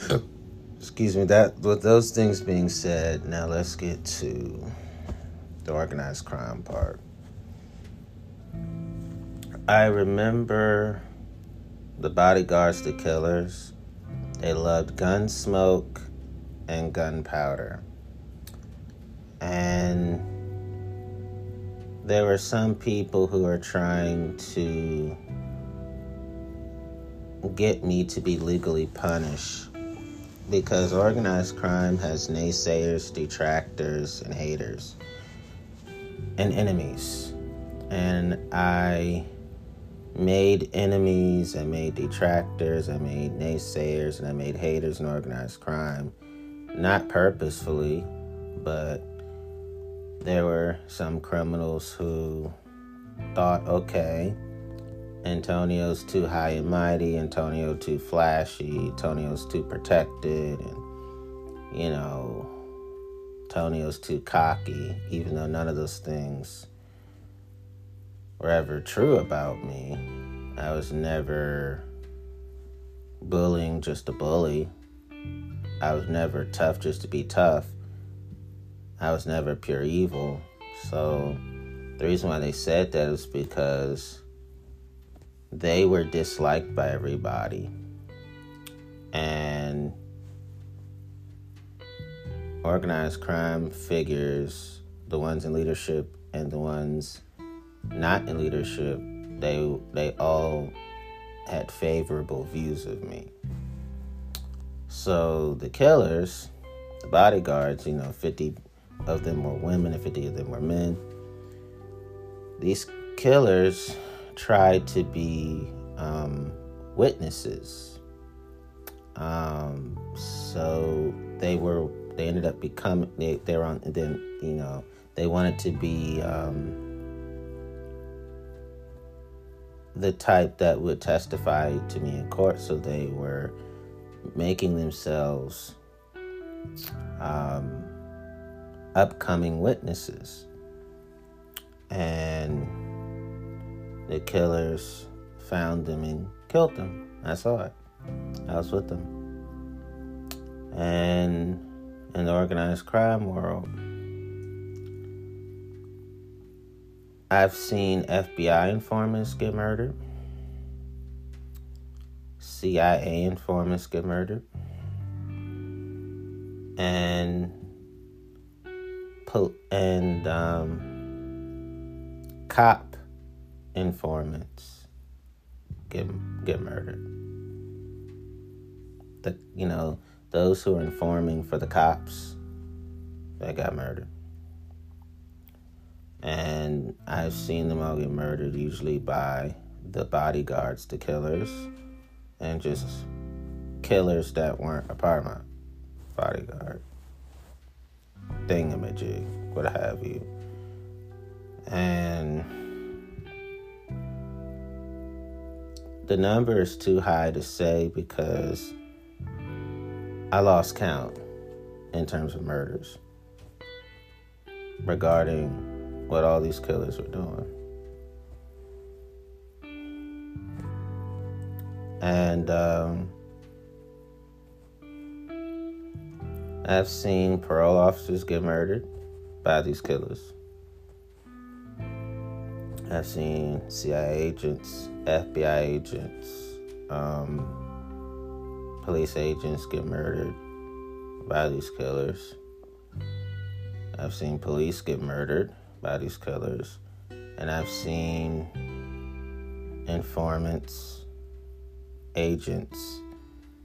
[LAUGHS] Excuse me, that with those things being said, now let's get to the organized crime part. I remember the bodyguards, the killers, they loved gun smoke and gunpowder. And there were some people who were trying to get me to be legally punished because organized crime has naysayers, detractors, and haters and enemies. And I made enemies, I made detractors, I made naysayers, and I made haters and organized crime. Not purposefully, but there were some criminals who thought, okay, Antonio's too high and mighty, Antonio too flashy, Antonio's too protected, and you know, Antonio's too cocky, even though none of those things were ever true about me. I was never bullying just to bully. I was never tough just to be tough. I was never pure evil. So the reason why they said that is because they were disliked by everybody. And organized crime figures, the ones in leadership and the ones not in leadership, they they all had favorable views of me. So the killers, the bodyguards, you know, 50 of them were women and 50 of them were men. These killers tried to be um, witnesses. Um, so they were they ended up becoming they they're on then you know they wanted to be um, the type that would testify to me in court so they were making themselves um, upcoming witnesses and the killers found them and killed them. I saw it. I was with them. And in the organized crime world, I've seen FBI informants get murdered, CIA informants get murdered, and and um, cop informants get get murdered. The you know those who are informing for the cops that got murdered. And I've seen them all get murdered, usually by the bodyguards, the killers, and just killers that weren't a part of my bodyguard. Thingamajig, what have you. And the number is too high to say because I lost count in terms of murders regarding what all these killers were doing. And um, I've seen parole officers get murdered by these killers. I've seen CIA agents, FBI agents, um, police agents get murdered by these killers. I've seen police get murdered by these killers. And I've seen informants, agents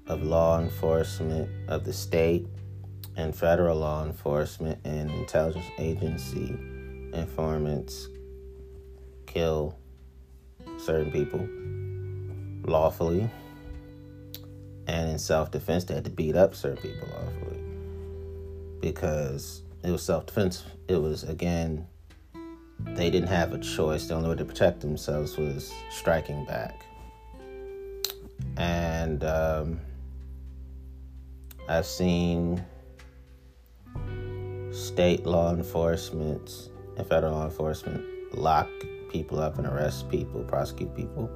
of law enforcement of the state and federal law enforcement and intelligence agency informants kill certain people lawfully and in self-defense they had to beat up certain people lawfully because it was self-defense it was again they didn't have a choice. The only way to protect themselves was striking back. And um, i've seen state law enforcement and federal law enforcement lock people up and arrest people prosecute people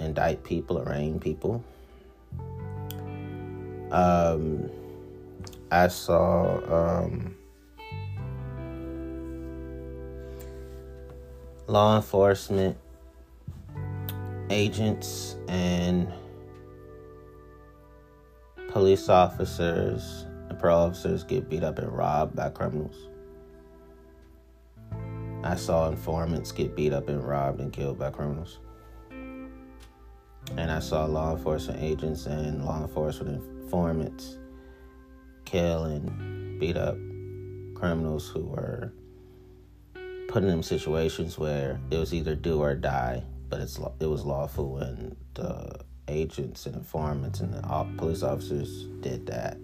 indict people arraign people. Um, I saw um, law enforcement agents and police officers and pro officers get beat up and robbed by criminals. I saw informants get beat up and robbed and killed by criminals. And I saw law enforcement agents and law enforcement informants kill and beat up criminals who were put in situations where it was either do or die, but it's it was lawful and the agents and informants and the police officers did that.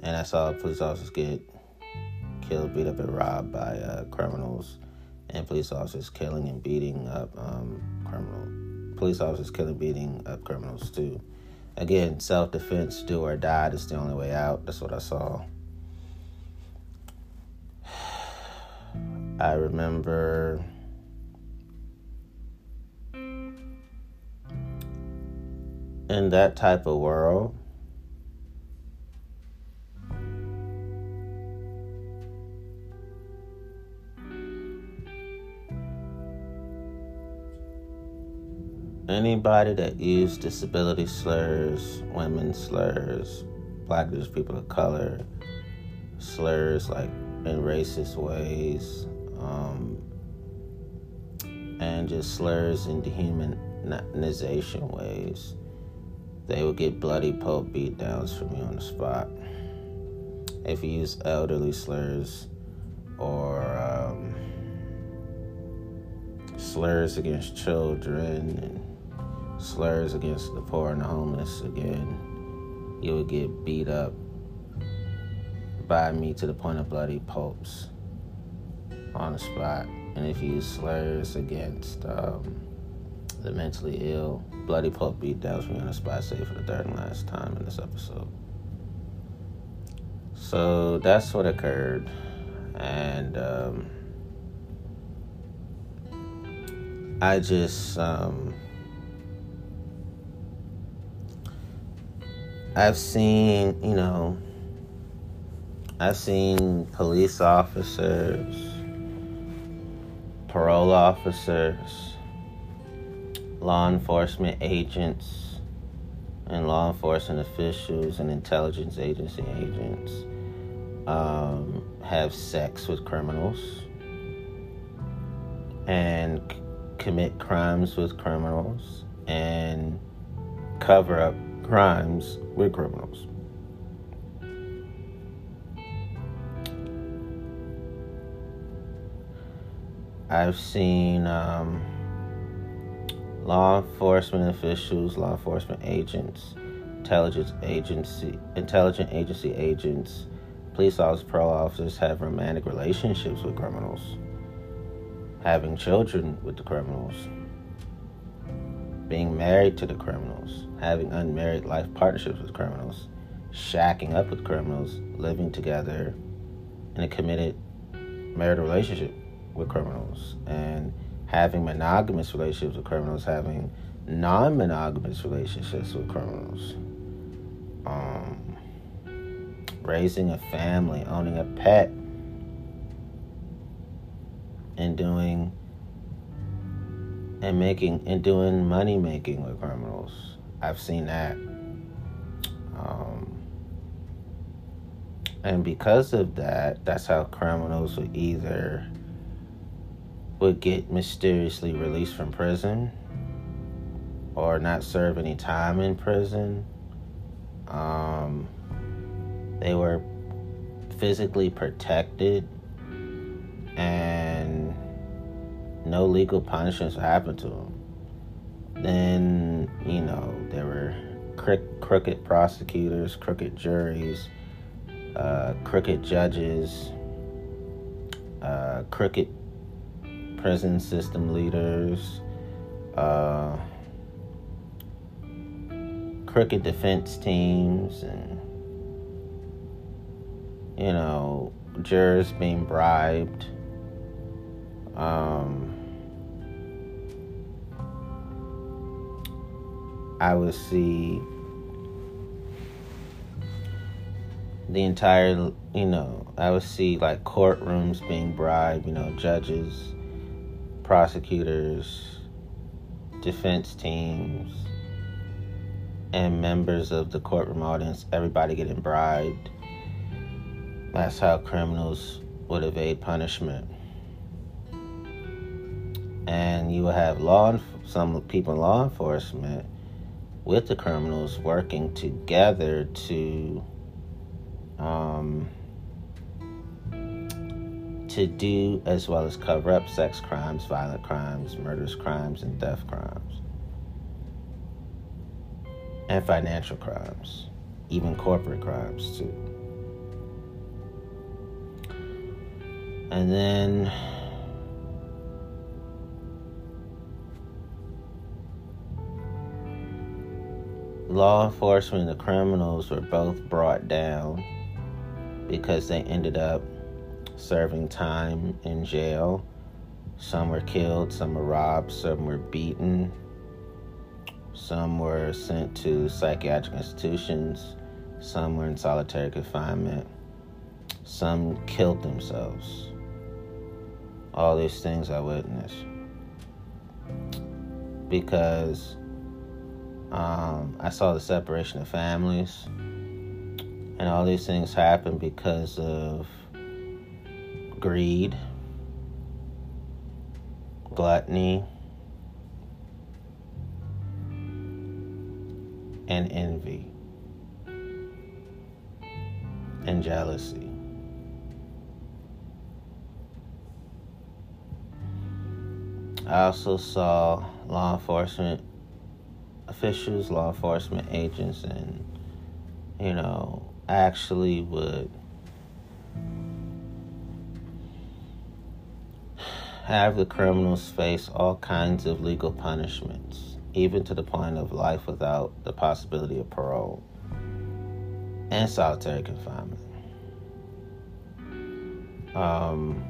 And I saw police officers get killed, beat up, and robbed by uh, criminals, and police officers killing and beating up um, criminal police officers killing, beating up criminals too again, self defense, do or die. That's the only way out. That's what I saw. I remember in that type of world, anybody that used disability slurs, women slurs, black people of color, slurs like in racist ways, um, and just slurs in dehumanization ways, they will get bloody pulp beat downs from you on the spot. If you use elderly slurs or um, slurs against children and slurs against the poor and the homeless again, you will get beat up by me to the point of bloody pulps on the spot. And if you use slurs against um, the mentally ill, bloody pulp beat downs me on the spot, say for the third and last time in this episode. So that's what occurred. And um, I just um, I've seen, you know, I've seen police officers, parole officers, law enforcement agents, and law enforcement officials and intelligence agency agents um, have sex with criminals and c- commit crimes with criminals and cover up crimes with criminals. I've seen um, law enforcement officials, law enforcement agents, intelligence agency, intelligent agency agents, police officers, parole officers have romantic relationships with criminals, having children with the criminals. Being married to the criminals, having unmarried life partnerships with criminals, shacking up with criminals, living together in a committed marital relationship with criminals, and having monogamous relationships with criminals, having non monogamous relationships with criminals, um, raising a family, owning a pet, and doing and making and doing money making with criminals. I've seen that. Um, and because of that, that's how criminals would either would get mysteriously released from prison or not serve any time in prison. Um, they were physically protected and no legal punishments happened to them. Then, you know, there were crooked prosecutors, crooked juries, uh, crooked judges, uh, crooked prison system leaders, uh, crooked defense teams, and you know, jurors being bribed. Um, I would see the entire, you know, I would see like courtrooms being bribed, you know, judges, prosecutors, defense teams, and members of the courtroom audience, everybody getting bribed. That's how criminals would evade punishment. And you will have law, some people in law enforcement with the criminals working together to um, to do as well as cover up sex crimes, violent crimes, murderous crimes, and death crimes, and financial crimes, even corporate crimes too. And then law enforcement and the criminals were both brought down because they ended up serving time in jail. Some were killed, some were robbed, some were beaten, some were sent to psychiatric institutions, some were in solitary confinement, some killed themselves. All these things I witnessed. Because um, I saw the separation of families. And all these things happen because of greed, gluttony, and envy, and jealousy. I also saw law enforcement officials, law enforcement agents, and you know, actually would have the criminals face all kinds of legal punishments, even to the point of life without the possibility of parole and solitary confinement. Um,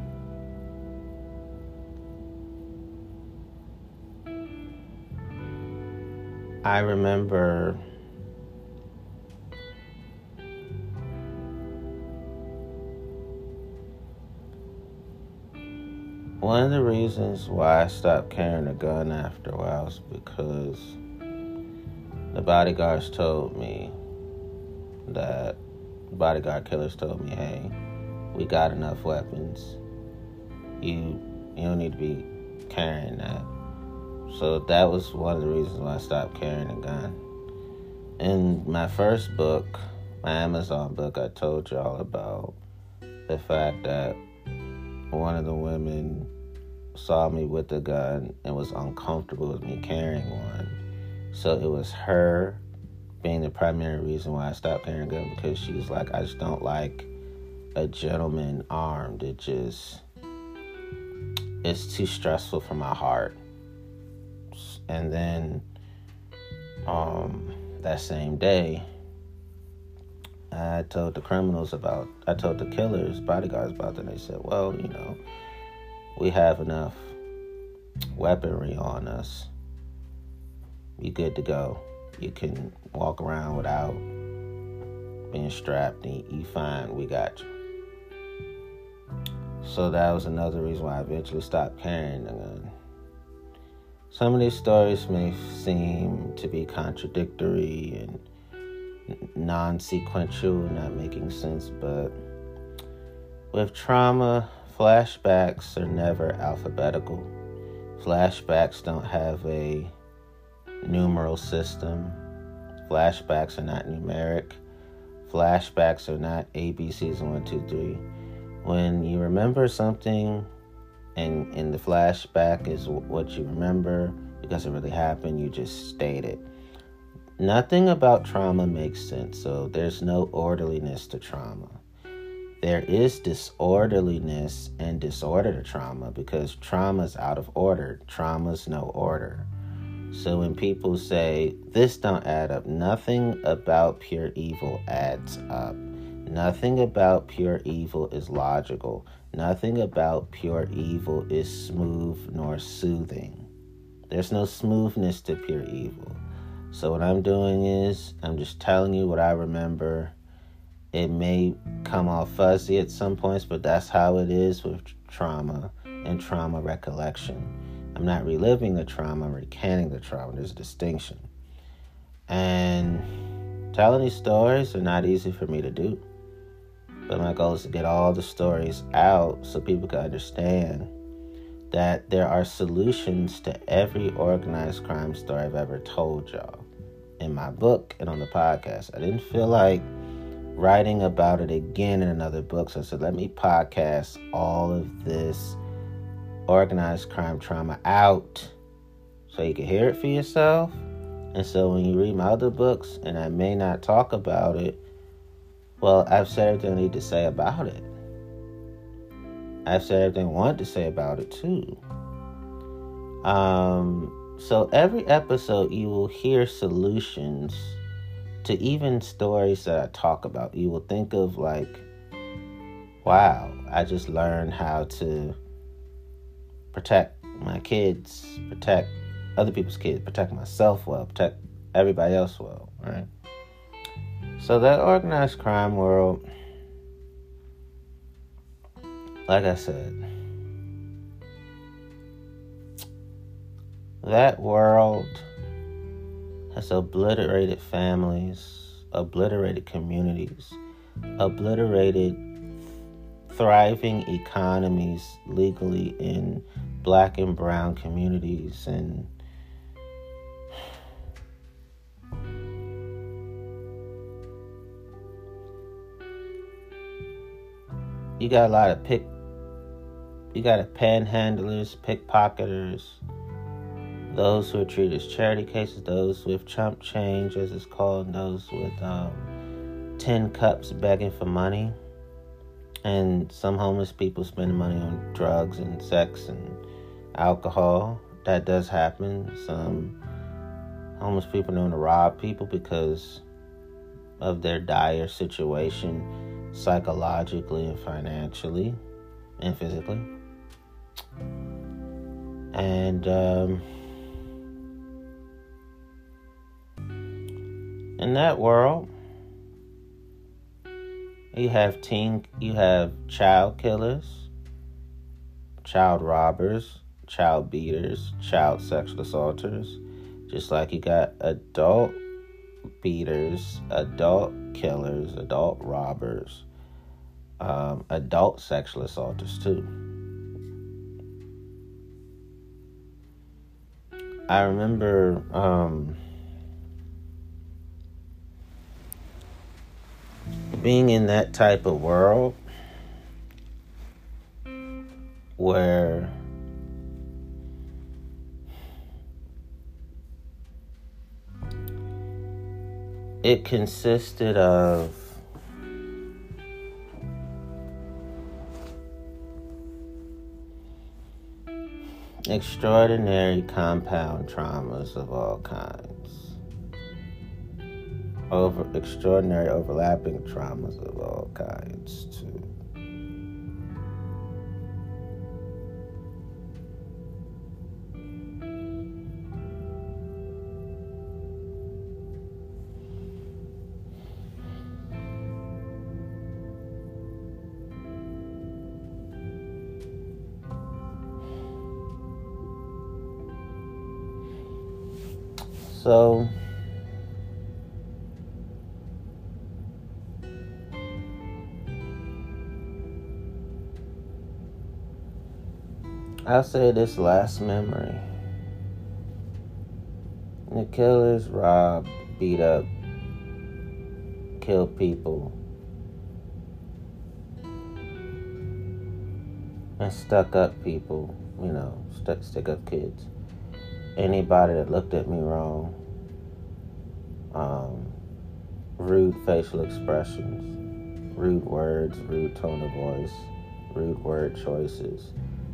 I remember one of the reasons why I stopped carrying a gun after a while is because the bodyguards told me that bodyguard killers told me, "Hey, we got enough weapons. You you don't need to be carrying that." So that was one of the reasons why I stopped carrying a gun. In my first book, my Amazon book, I told y'all about the fact that one of the women saw me with a gun and was uncomfortable with me carrying one. So it was her being the primary reason why I stopped carrying a gun because she's like, I just don't like a gentleman armed. It just, it's too stressful for my heart and then um, that same day, I told the criminals about, I told the killers, bodyguards about that. They said, well, you know, we have enough weaponry on us. You good to go. You can walk around without being strapped. And you fine. We got you. So that was another reason why I eventually stopped carrying the gun. Some of these stories may seem to be contradictory and non sequential, not making sense, but with trauma flashbacks are never alphabetical. Flashbacks don't have a numeral system. Flashbacks are not numeric. Flashbacks are not ABCs and 1, 2, 3. When you remember something and in the flashback is what you remember it really happened, you just state it. Nothing about trauma makes sense, so there's no orderliness to trauma. There is disorderliness and disorder to trauma because trauma is out of order. Trauma's no order. So when people say this don't add up, nothing about pure evil adds up. Nothing about pure evil is logical. Nothing about pure evil is smooth nor soothing. There's no smoothness to pure evil. So what I'm doing is I'm just telling you what I remember. It may come off fuzzy at some points, but that's how it is with trauma and trauma recollection. I'm not reliving the trauma, I'm recanting the trauma. There's a distinction. And telling these stories are not easy for me to do. But my goal is to get all the stories out so people can understand that there are solutions to every organized crime story I've ever told y'all in my book and on the podcast. I didn't feel like writing about it again in another book, so I said, let me podcast all of this organized crime trauma out so you can hear it for yourself. And so when you read my other books, and I may not talk about it, well, I've said everything I need to say about it. I've said everything I want to say about it too. Um, so every episode, you will hear solutions to even stories that I talk about. You will think of like, wow, I just learned how to protect my kids, protect other people's kids, protect myself well, protect everybody else well, right? So that organized crime world like I said, that world has obliterated families, obliterated communities, obliterated thriving economies legally in black and brown communities. And you got a lot of pick you got a panhandlers, pickpocketers, those who are treated as charity cases, those with chump change, as it's called, those with um, tin cups begging for money, and some homeless people spending money on drugs and sex and alcohol. That does happen. Some homeless people known to rob people because of their dire situation, psychologically and financially and physically. And um, in that world, you have teen, you have child killers, child robbers, child beaters, child sexual assaulters, just like you got adult beaters, adult killers, adult robbers, um, adult sexual assaulters too. I remember um, being in that type of world where it consisted of extraordinary compound traumas of all kinds, over extraordinary overlapping traumas of all kinds too. I'll say this last memory. The killers robbed, beat up, killed people, and stuck up people, you know, stuck, stick up kids. Anybody that looked at me wrong, um, rude facial expressions, rude words, rude tone of voice, rude word choices,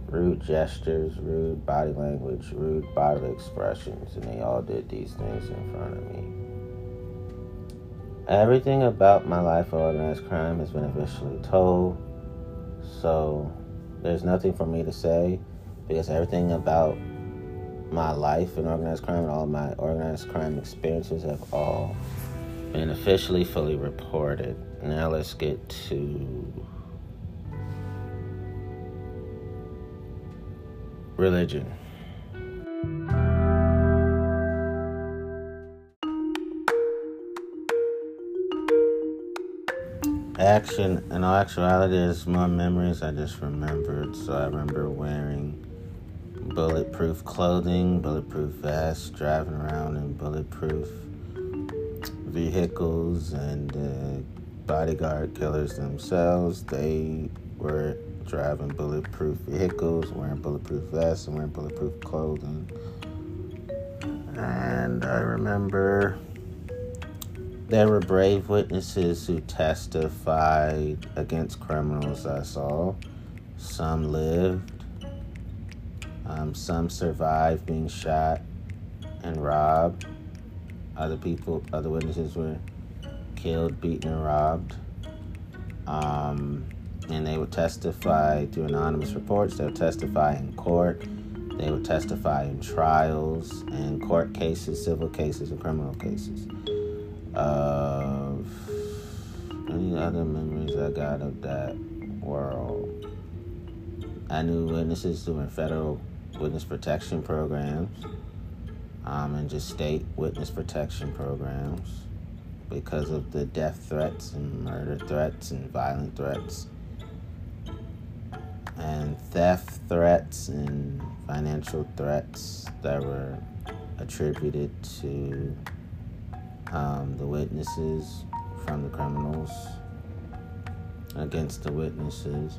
rude gestures, rude body language, rude bodily expressions, and they all did these things in front of me. Everything about my life of organized crime has been officially told, so there's nothing for me to say because everything about my life in organized crime and all my organized crime experiences have all been officially fully reported. Now let's get to religion. Action, in all actuality, there's more memories I just remembered. So I remember wearing bulletproof clothing, bulletproof vests, driving around in bulletproof vehicles, and the bodyguard killers themselves. They were driving bulletproof vehicles, wearing bulletproof vests, and wearing bulletproof clothing. And I remember there were brave witnesses who testified against criminals I saw. Some lived, um, some survived being shot and robbed. Other people, other witnesses were killed, beaten, and robbed. Um, and they would testify through anonymous reports. They would testify in court. They would testify in trials and court cases, civil cases, and criminal cases. Of any other memories I got of that world, I knew witnesses doing federal witness protection programs um, and just state witness protection programs because of the death threats and murder threats and violent threats and theft threats and financial threats that were attributed to um, the witnesses from the criminals against the witnesses.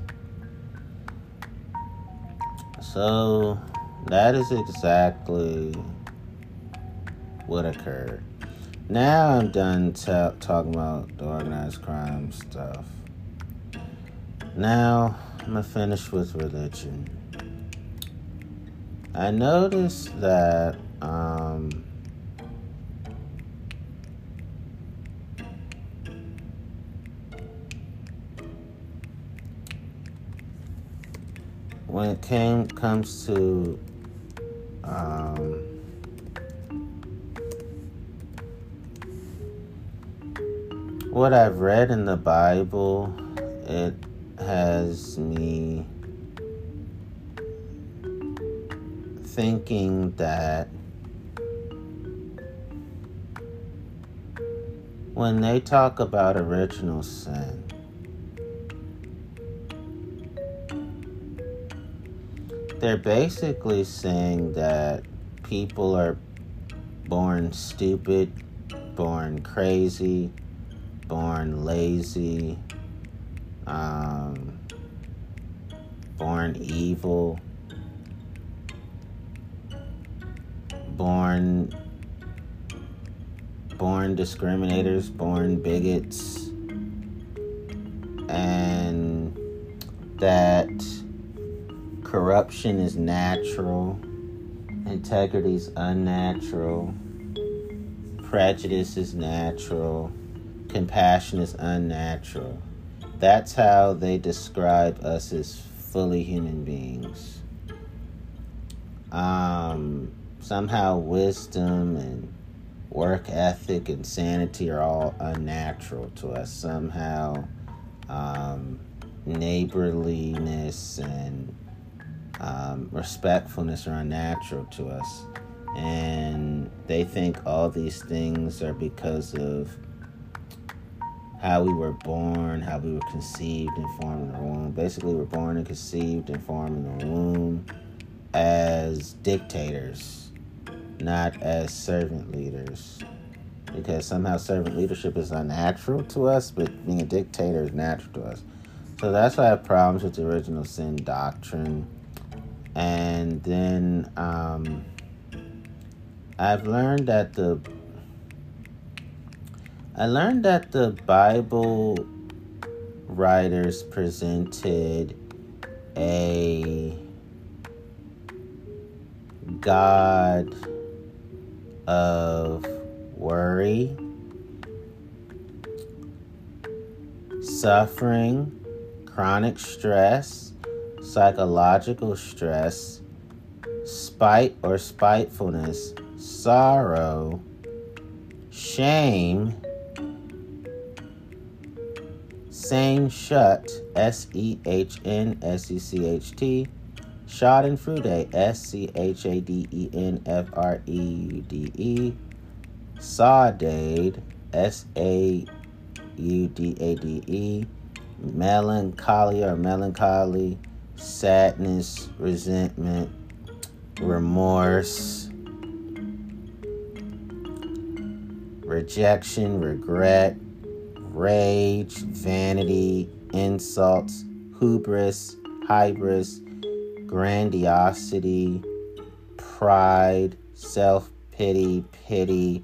So that is exactly what occurred. Now I'm done talking about the organized crime stuff. Now I'm gonna finish with religion. I noticed that um, when it came comes to um, what I've read in the Bible, it has me thinking that when they talk about original sin, they're basically saying that people are born stupid, born crazy, born lazy, um, born evil, born born discriminators, born bigots, and that corruption is natural, integrity is unnatural, prejudice is natural, compassion is unnatural. That's how they describe us as fully human beings. Um, somehow wisdom and work ethic and sanity are all unnatural to us. Somehow um, neighborliness and um, respectfulness are unnatural to us. And they think all these things are because of how we were born, how we were conceived and formed in the womb. Basically, we're born and conceived and formed in the womb, as dictators, not as servant leaders. Because somehow servant leadership is unnatural to us, but being a dictator is natural to us. So that's why I have problems with the original sin doctrine. And then um, I've learned that the I learned that the Bible writers presented a God of worry, suffering, chronic stress, psychological stress, spite or spitefulness, sorrow, shame, Sehnsucht, S E H N S E C H T, Schadenfreude, S C H A D E N F R E U D E, Saudade, S A U D A D E, melancholy or melancholy, sadness, resentment, remorse, rejection, regret, rage, vanity, insults, hubris, hybris, grandiosity, pride, self pity, pity,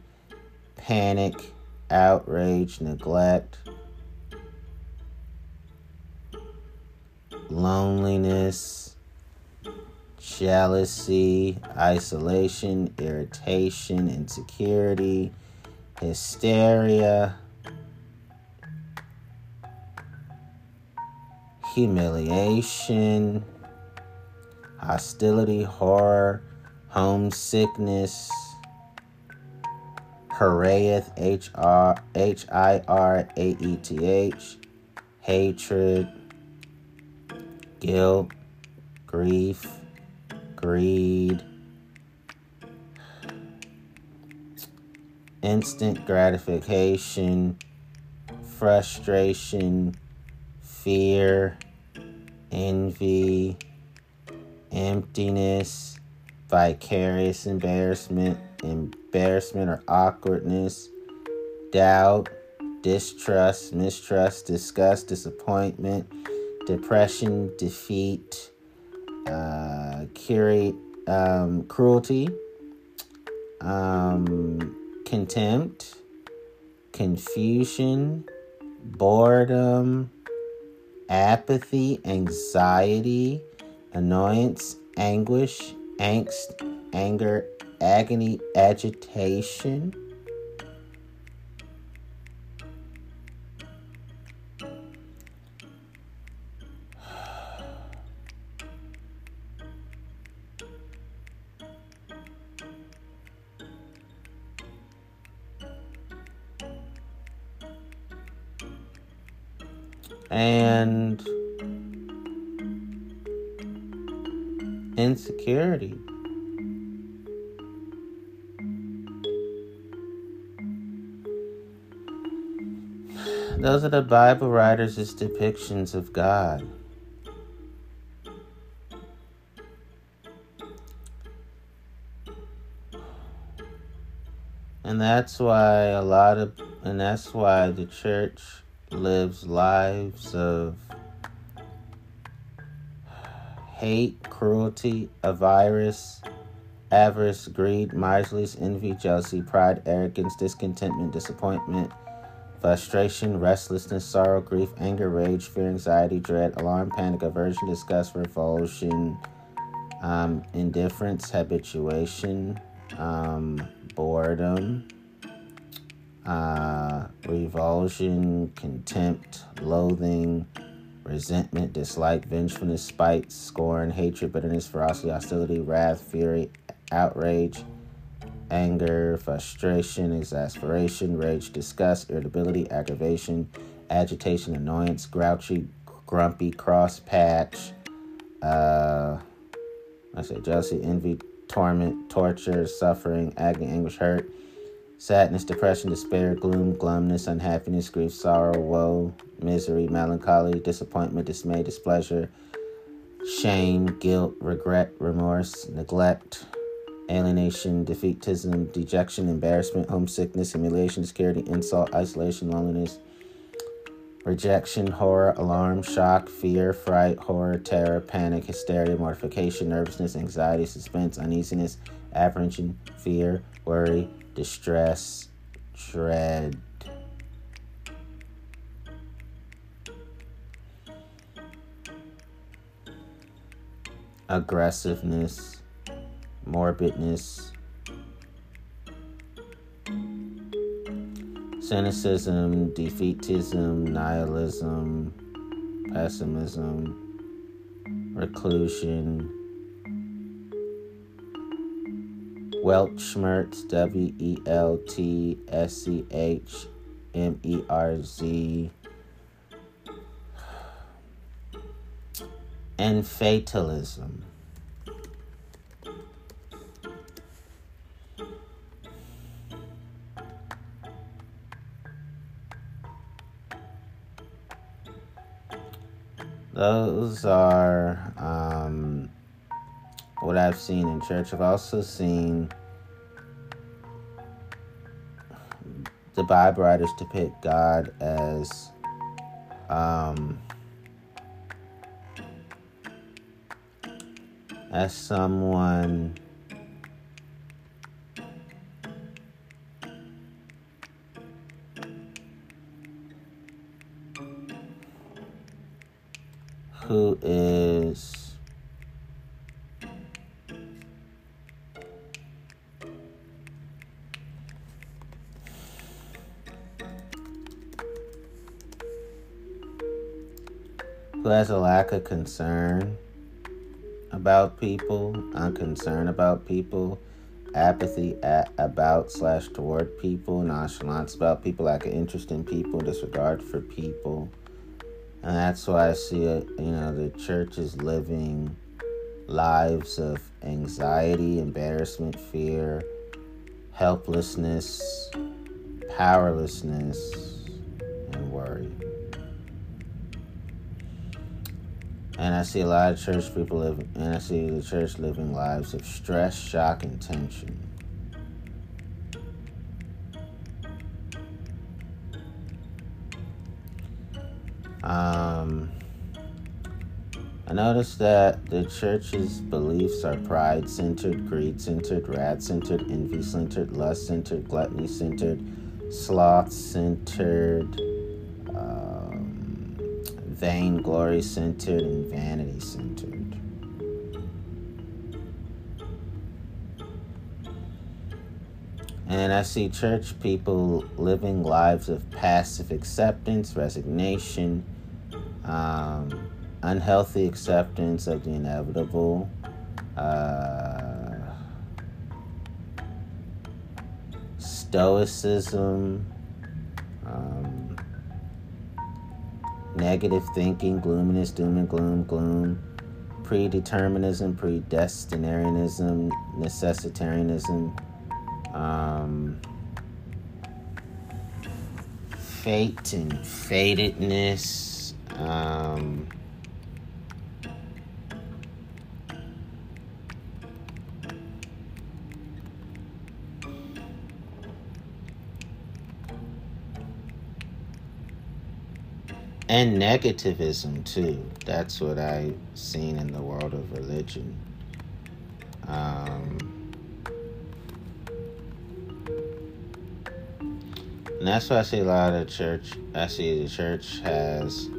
panic, outrage, neglect, loneliness, jealousy, isolation, irritation, insecurity, hysteria, humiliation, hostility, horror, homesickness, Hiraeth, H R H I R A E T H, hatred, guilt, grief, greed, instant gratification, frustration, fear, envy, emptiness, vicarious embarrassment, embarrassment or awkwardness, doubt, distrust, mistrust, disgust, disappointment, depression, defeat, uh, curate, um, cruelty, um, contempt, confusion, boredom, apathy, anxiety, annoyance, anguish, angst, anger, agony, agitation. And insecurity. Those are the Bible writers' depictions of God. And that's why a lot of, and that's why the church lives lives of hate, cruelty, a virus, avarice, greed, miserliness, envy, jealousy, pride, arrogance, discontentment, disappointment, frustration, restlessness, sorrow, grief, anger, rage, fear, anxiety, dread, alarm, panic, aversion, disgust, revulsion, um, indifference, habituation, um, boredom, uh, revulsion, contempt, loathing, resentment, dislike, vengefulness, spite, scorn, hatred, bitterness, ferocity, hostility, wrath, fury, outrage, anger, frustration, exasperation, rage, disgust, irritability, aggravation, agitation, annoyance, grouchy, grumpy, cross patch, uh, I say jealousy, envy, torment, torture, suffering, agony, anguish, hurt, sadness, depression, despair, gloom, glumness, unhappiness, grief, sorrow, woe, misery, melancholy, disappointment, dismay, displeasure, shame, guilt, regret, remorse, neglect, alienation, defeatism, dejection, embarrassment, homesickness, humiliation, insecurity, insult, isolation, loneliness, rejection, horror, alarm, shock, fear, fright, horror, terror, panic, hysteria, mortification, nervousness, anxiety, suspense, uneasiness, apprehension, fear, worry, distress, dread. Aggressiveness, morbidness, cynicism, defeatism, nihilism, pessimism, reclusion, Weltschmerz, W E L T S C H M E R Z, and fatalism. Those are um, what I've seen in church. I've also seen the Bible writers depict God as um, as someone who is who has a lack of concern about people, unconcern about people, apathy at, about slash toward people, nonchalance about people, lack of interest in people, disregard for people. And that's why I see it, you know, the church is living lives of anxiety, embarrassment, fear, helplessness, powerlessness, And I see a lot of church people living, and I see the church living lives of stress, shock, and tension. Um, I noticed that the church's beliefs are pride centered, greed centered, wrath centered, envy centered, lust centered, gluttony centered, sloth centered, vainglory centered, and vanity centered. And I see church people living lives of passive acceptance, resignation, um, unhealthy acceptance of the inevitable, uh, stoicism, negative thinking, gloominess, doom and gloom, gloom, predeterminism, predestinarianism, necessitarianism, um, fate and fatedness um, and negativism too. That's what I've seen in the world of religion. Um, and that's why I see a lot of church. I see the church has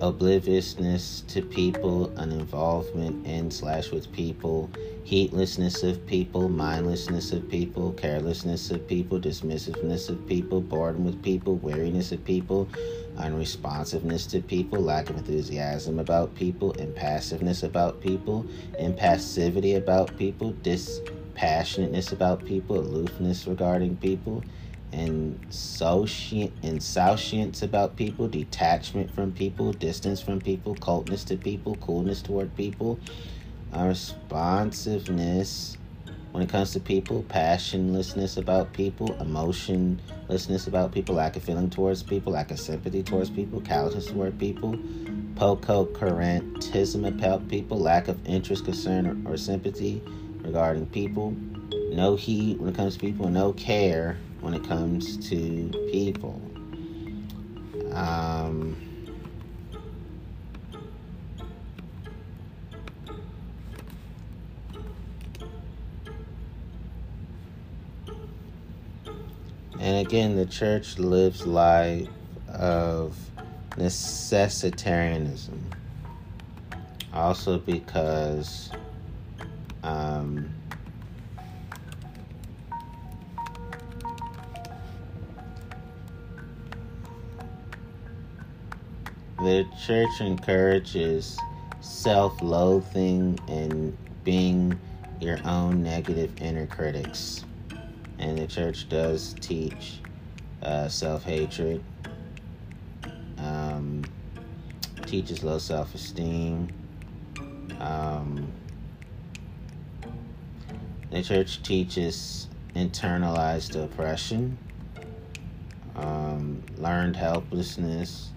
obliviousness to people, an involvement in slash with people, heedlessness of people, mindlessness of people, carelessness of people, dismissiveness of people, boredom with people, weariness of people, unresponsiveness to people, lack of enthusiasm about people, impassiveness about people, impassivity about people, dispassionateness about people, aloofness regarding people insouciant, insouciance about people, detachment from people, distance from people, coldness to people, coolness toward people, responsiveness when it comes to people, passionlessness about people, emotionlessness about people, lack of feeling towards people, lack of sympathy towards people, callousness toward people, pococurantism about people, lack of interest, concern, or, or sympathy regarding people, no heat when it comes to people, no care when it comes to people. Um, and again, the church lives life of necessitarianism. Also, because um, The church encourages self loathing and being your own negative inner critics. And the church does teach uh, self hatred, um, teaches low self esteem. Um, the church teaches internalized oppression, um, learned helplessness,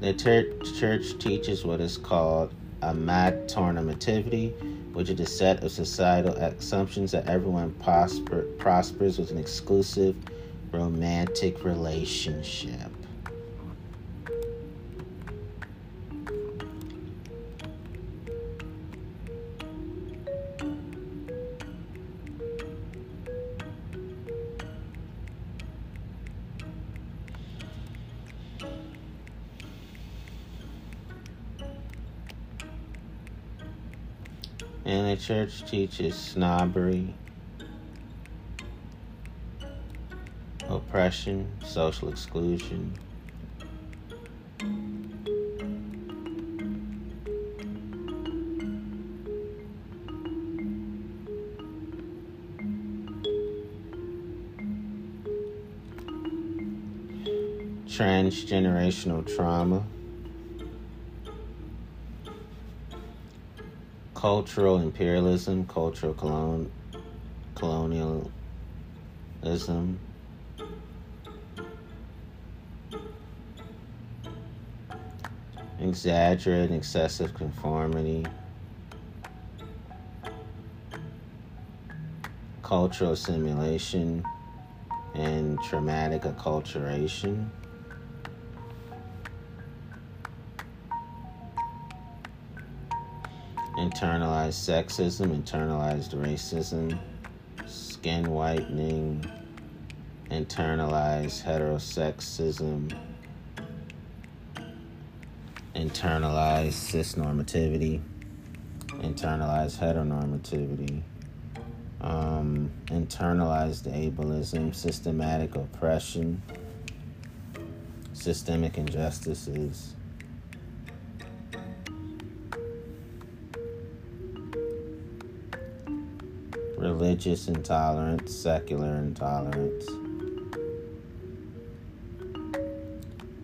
The church teaches what is called a mad amatonormativity, which is a set of societal assumptions that everyone prosper, prospers with an exclusive romantic relationship. Church teaches snobbery, oppression, social exclusion. Transgenerational trauma. Cultural imperialism, cultural colon, colonialism, exaggerated excessive conformity, cultural assimilation, and traumatic acculturation. Internalized sexism, internalized racism, skin whitening, internalized heterosexism, internalized cisnormativity, internalized heteronormativity, um, internalized ableism, systematic oppression, systemic injustices religious intolerance, secular intolerance.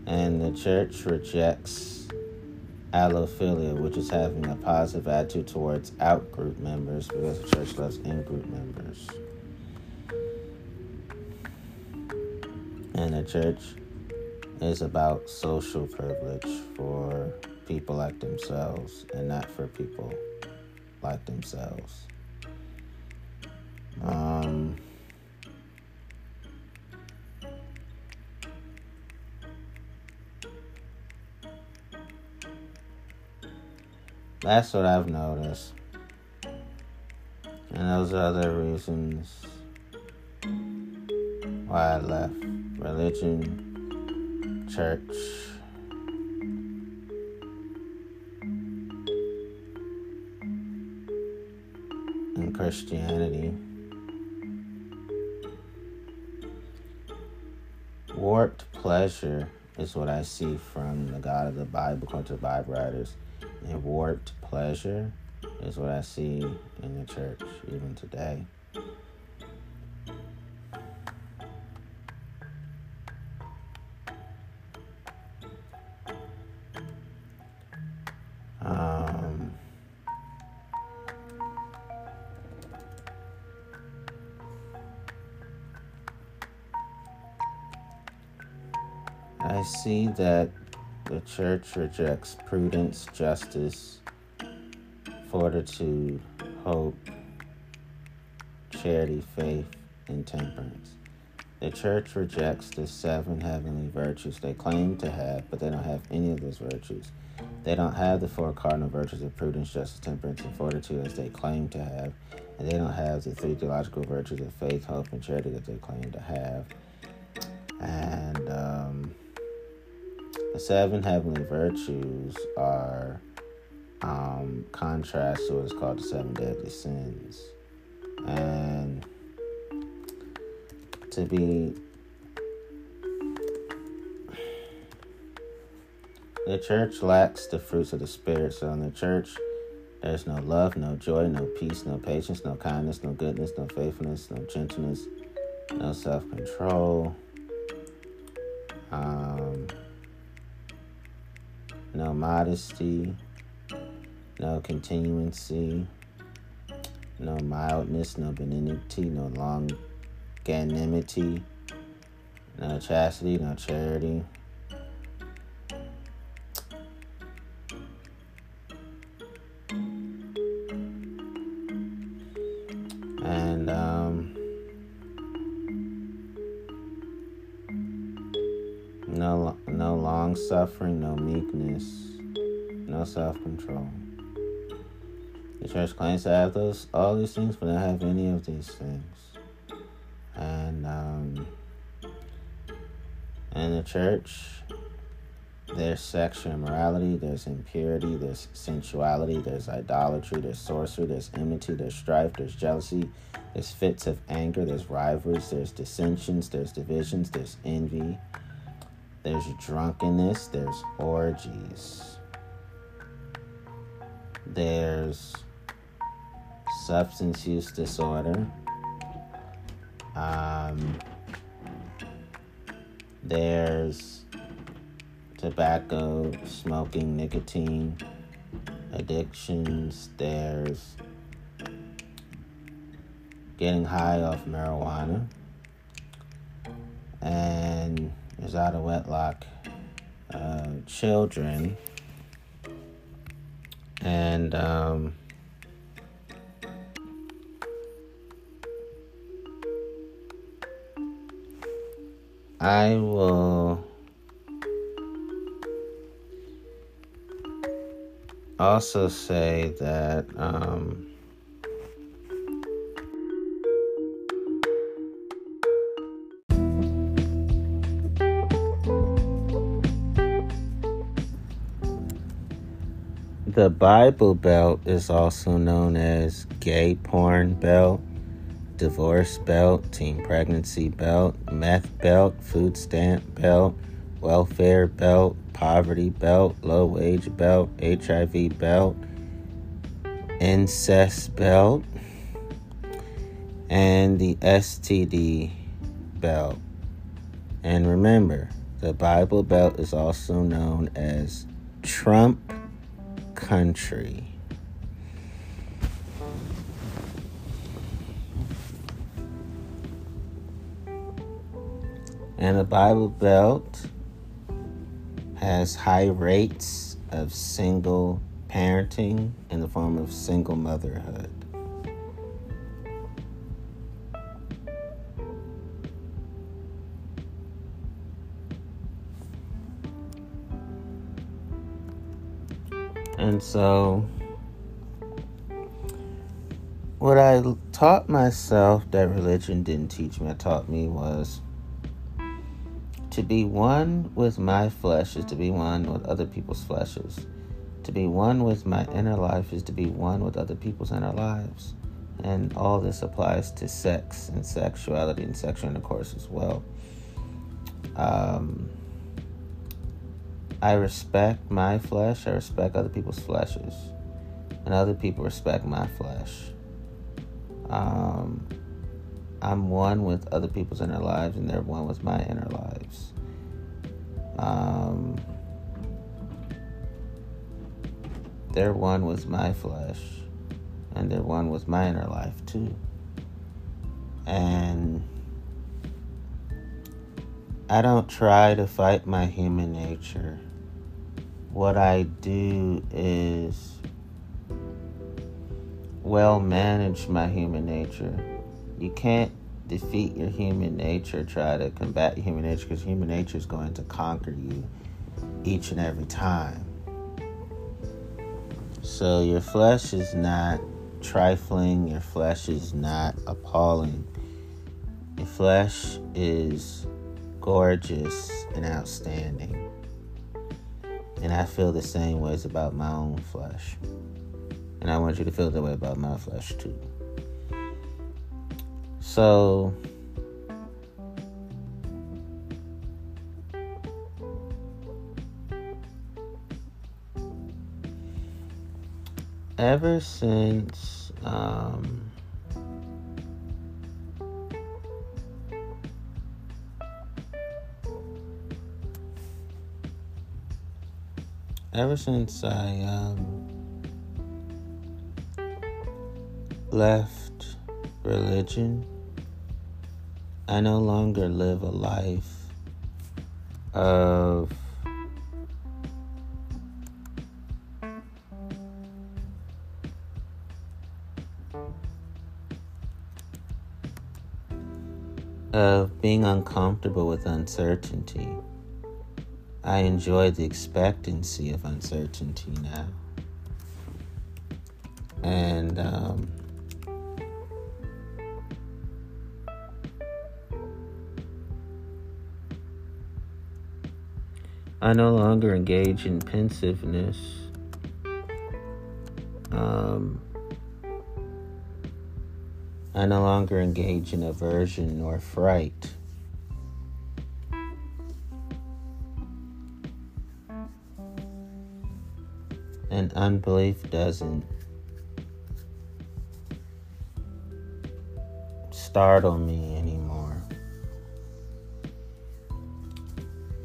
And the church rejects allophilia, which is having a positive attitude towards out group members, because the church loves in group members. And the church is about social privilege for people like themselves and not for people like themselves. Um, that's what I've noticed. And those are other reasons why I left religion, church. and Christianity. Warped pleasure is what I see from the God of the Bible, according to the Bible writers. And warped pleasure is what I see in the church even today. That the church rejects prudence, justice, fortitude, hope, charity, faith, and temperance. The church rejects the seven heavenly virtues they claim to have, but they don't have any of those virtues. They don't have the four cardinal virtues of prudence, justice, temperance, and fortitude as they claim to have, and they don't have the three theological virtues of faith, hope, and charity that they claim to have. And um, the seven heavenly virtues are um, contrast to what's called the seven deadly sins. And to be the church lacks the fruits of the spirit so in the church there's no love no joy no peace no patience no kindness no goodness no faithfulness no gentleness no self-control um, no modesty no continency no mildness no benignity no long longanimity, no chastity, no charity. Self control. The church claims to have those all these things, but don't have any of these things and um, in the church there's sexual immorality there's impurity there's sensuality there's idolatry there's sorcery there's enmity there's strife there's jealousy there's fits of anger there's rivalries there's dissensions there's divisions there's envy there's drunkenness there's orgies there's substance use disorder um, there's tobacco, smoking, nicotine addictions. There's getting high off marijuana. And there's out of wedlock uh, children. And um, I will also say that um, the Bible Belt is also known as gay porn belt divorce belt, teen pregnancy belt, meth belt, food stamp belt, welfare belt, poverty belt, low wage belt, HIV belt, incest belt, and the STD belt. And remember, the Bible Belt is also known as Trump Country. And the Bible Belt has high rates of single parenting in the form of single motherhood. And so, what I taught myself that religion didn't teach me, I taught me was to be one with my flesh is to be one with other people's fleshes. To be one with my inner life is to be one with other people's inner lives. And all this applies to sex and sexuality and sexual intercourse as well. Um, I respect my flesh, I respect other people's fleshes, and other people respect my flesh. Um, I'm one with other people's inner lives, and they're one with my inner lives. Um, they're one with my flesh, and they're one with my inner life too. And I don't try to fight my human nature. What I do is well manage my human nature. You can't defeat your human nature, try to combat human nature, because human nature is going to conquer you each and every time. So your flesh is not trifling, your flesh is not appalling. Your flesh is gorgeous and outstanding. And I feel the same ways about my own flesh. And I want you to feel that way about my flesh too. So, ever since um, ever since I um, left religion, I no longer live a life of of being uncomfortable with uncertainty. I enjoy the expectancy of uncertainty now. And um, I no longer engage in pensiveness. Um, I no longer engage in aversion or fright. Unbelief doesn't startle me anymore.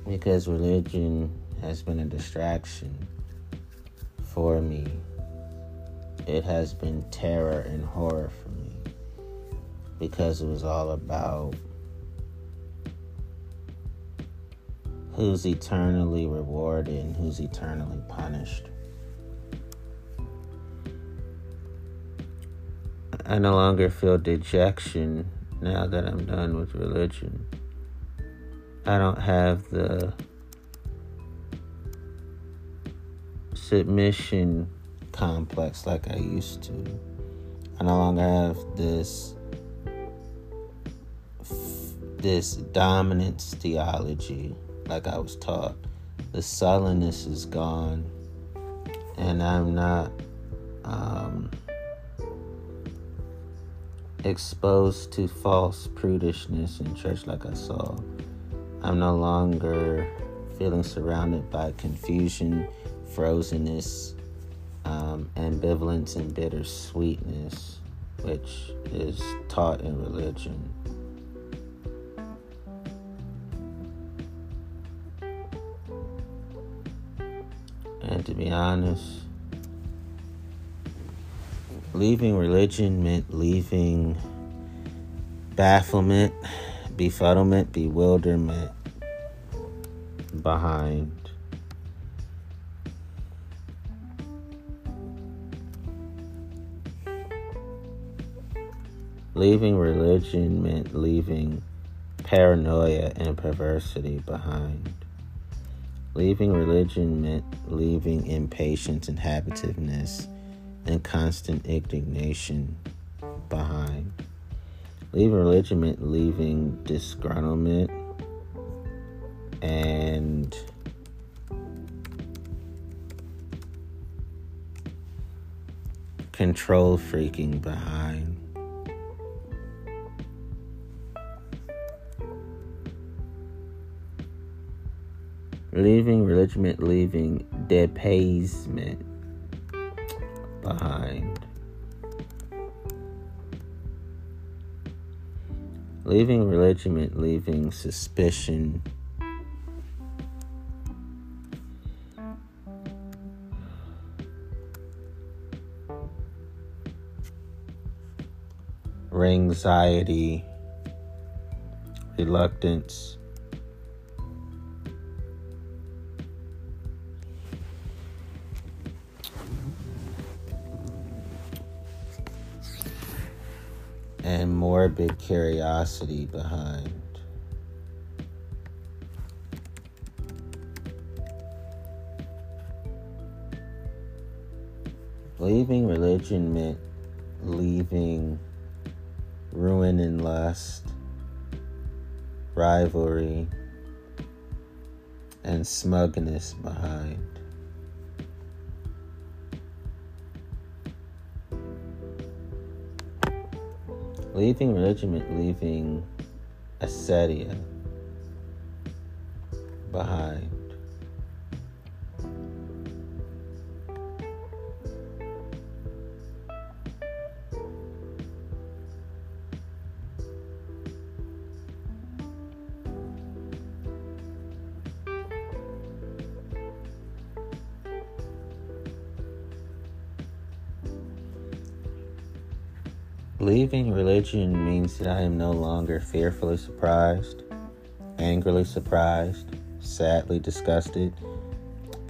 Because religion has been a distraction for me. It has been terror and horror for me because it was all about who's eternally rewarded and who's eternally punished. I no longer feel dejection now that I'm done with religion. I don't have the submission complex like I used to. I no longer have this this dominance theology like I was taught. The sullenness is gone, and I'm not um, exposed to false prudishness in church like I saw. I'm no longer feeling surrounded by confusion, frozenness, um, ambivalence, and bittersweetness, which is taught in religion. And to be honest, leaving religion meant leaving bafflement, befuddlement, bewilderment behind. Leaving religion meant leaving paranoia and perversity behind. Leaving religion meant leaving impatience and habitiveness and constant indignation behind. Leaving religion meant leaving disgruntlement and control freaking behind. Leaving religion meant leaving depaysement behind. Leaving religion meant leaving suspicion. Anxiety, reluctance, morbid curiosity behind. Leaving religion meant leaving ruin and lust, rivalry, and smugness behind. Leaving religion leaving acedia behind. Religion means that I am no longer fearfully surprised, angrily surprised, sadly disgusted,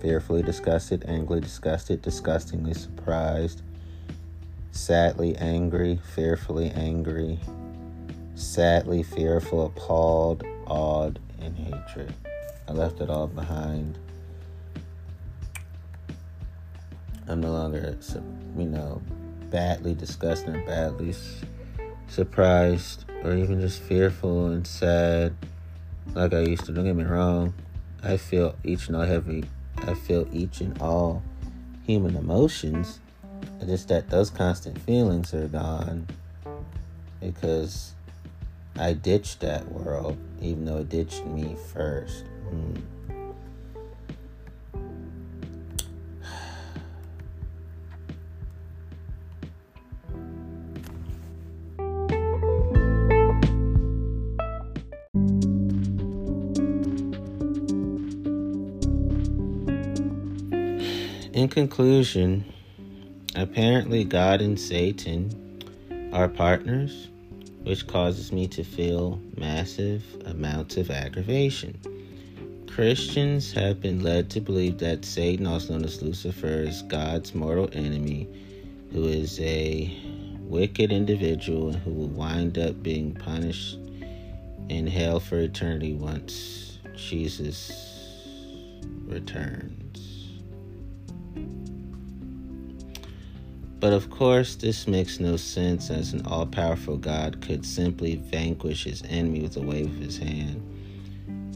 fearfully disgusted, angrily disgusted, disgustingly surprised, sadly angry, fearfully angry, sadly fearful, appalled, awed, and hatred. I left it all behind. I'm no longer, you know, badly disgusted or badly surprised or even just fearful and sad like I used to. Don't get me wrong. I feel each and all every I feel each and all human emotions. It's just that those constant feelings are gone because I ditched that world, even though it ditched me first. Mm. Conclusion, apparently God and Satan are partners, which causes me to feel massive amounts of aggravation. Christians have been led to believe that Satan, also known as Lucifer, is God's mortal enemy, who is a wicked individual who will wind up being punished in hell for eternity once Jesus returns. But of course, this makes no sense as an all powerful God could simply vanquish his enemy with a wave of his hand.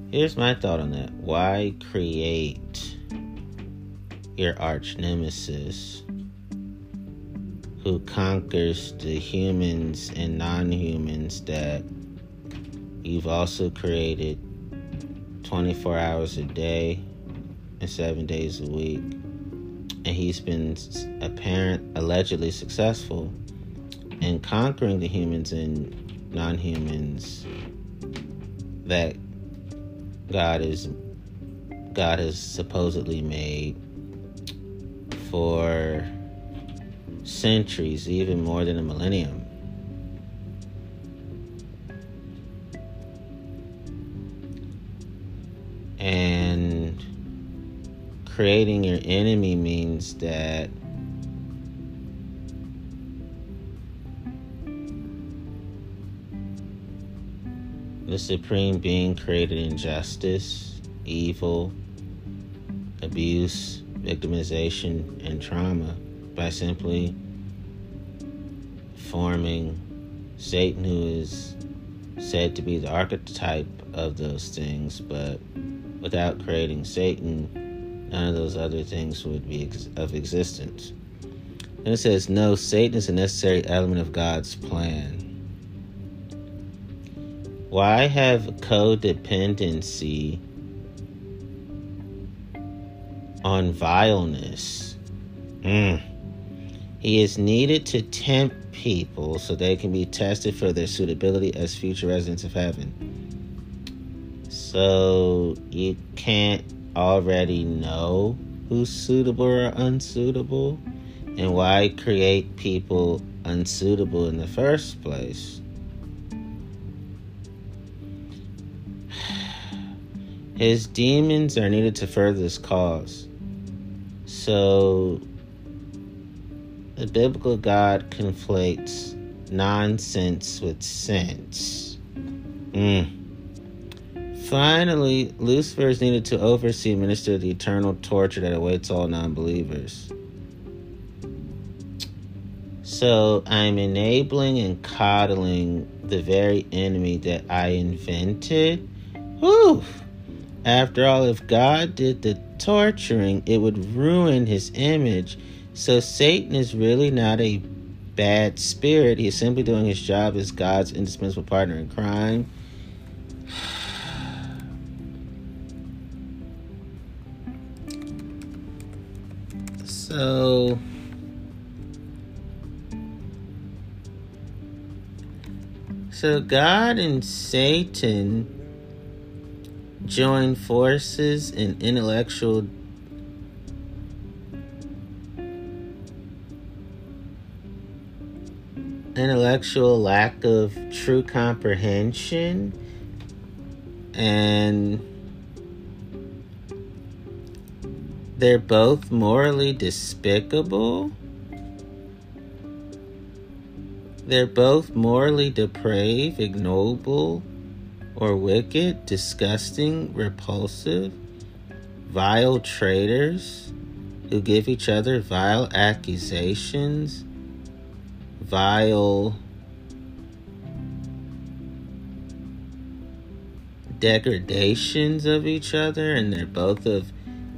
Here's my thought on that. Why create your arch nemesis who conquers the humans and non humans that you've also created 24 hours a day and seven days a week? And he's been apparent allegedly successful in conquering the humans and non-humans that God is God has supposedly made for centuries, even more than a millennium. Creating your enemy means that the supreme being created injustice, evil, abuse, victimization, and trauma by simply forming Satan, who is said to be the archetype of those things, but without creating Satan, none of those other things would be ex- of existence. And it says, No, Satan is a necessary element of God's plan. Why have codependency on vileness? Mm. He is needed to tempt people so they can be tested for their suitability as future residents of heaven. So you can't already know who's suitable or unsuitable? And why create people unsuitable in the first place? [SIGHS] His demons are needed to further this cause. So, the biblical God conflates nonsense with sense. Mm. Finally, Lucifer is needed to oversee and minister the eternal torture that awaits all non believers. So I'm enabling and coddling the very enemy that I invented. Whew! After all, if God did the torturing, it would ruin his image. So Satan is really not a bad spirit. He's simply doing his job as God's indispensable partner in crime. [SIGHS] So So God and Satan join forces in intellectual intellectual lack of true comprehension and they're both morally despicable. They're both morally depraved, ignoble, or wicked, disgusting, repulsive, vile traitors who give each other vile accusations vile degradations of each other, and they're both of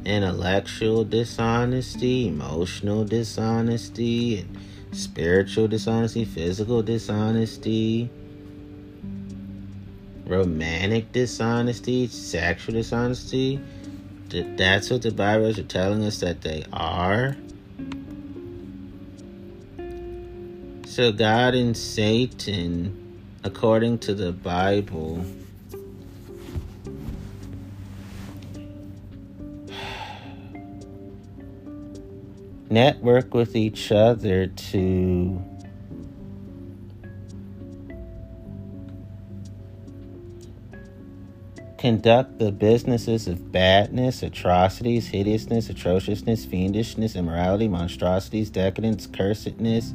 intellectual dishonesty, emotional dishonesty, and spiritual dishonesty, physical dishonesty, romantic dishonesty, sexual dishonesty. That's what the Bibles are telling us that they are. So, God and Satan, according to the Bible, network with each other to conduct the businesses of badness, atrocities, hideousness, atrociousness, fiendishness, immorality, monstrosities, decadence, cursedness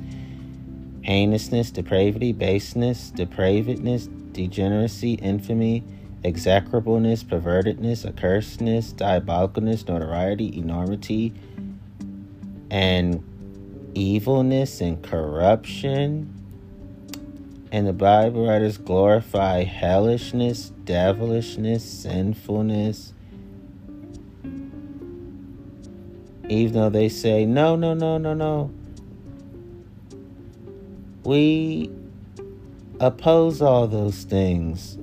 heinousness, depravity, baseness, depravedness, degeneracy, infamy, execrableness, pervertedness, accursedness, diabolicalness, notoriety, enormity, and evilness and corruption. And the Bible writers glorify hellishness, devilishness, sinfulness. Even though they say, no, no, no, no, no we oppose all those things,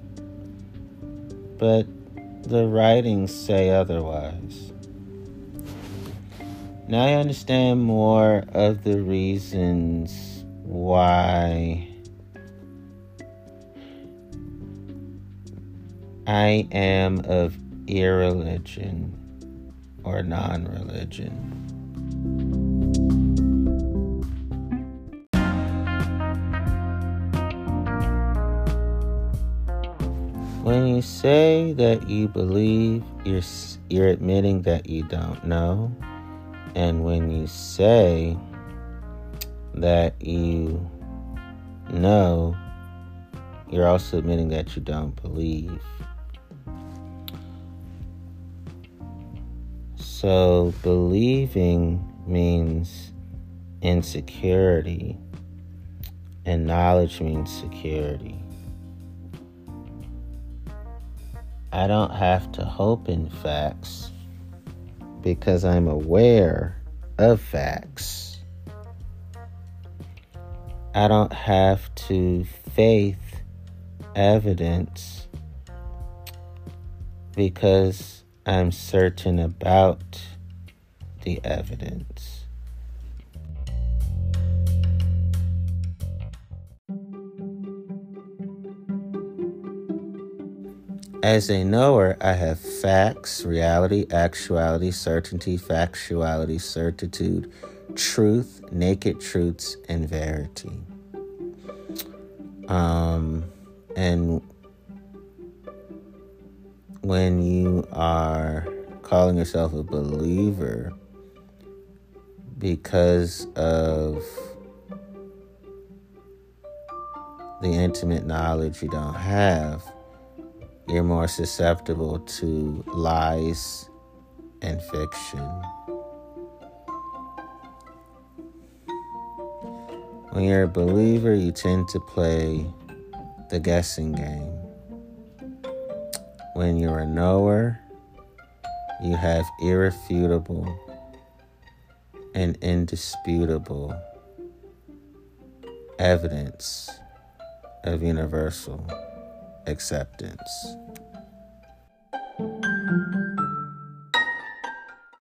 but the writings say otherwise. Now I understand more of the reasons why I am of irreligion or non religion. When you say that you believe, you're, you're admitting that you don't know. And when you say that you know, you're also admitting that you don't believe. So, believing means insecurity, and knowledge means security. I don't have to hope in facts because I'm aware of facts. I don't have to faith evidence because I'm certain about the evidence. As a knower, I have facts, reality, actuality, certainty, factuality, certitude, truth, naked truths, and verity. Um, and when you are calling yourself a believer because of the intimate knowledge you don't have, you're more susceptible to lies and fiction. When you're a believer, you tend to play the guessing game. When you're a knower, you have irrefutable and indisputable evidence of universal acceptance.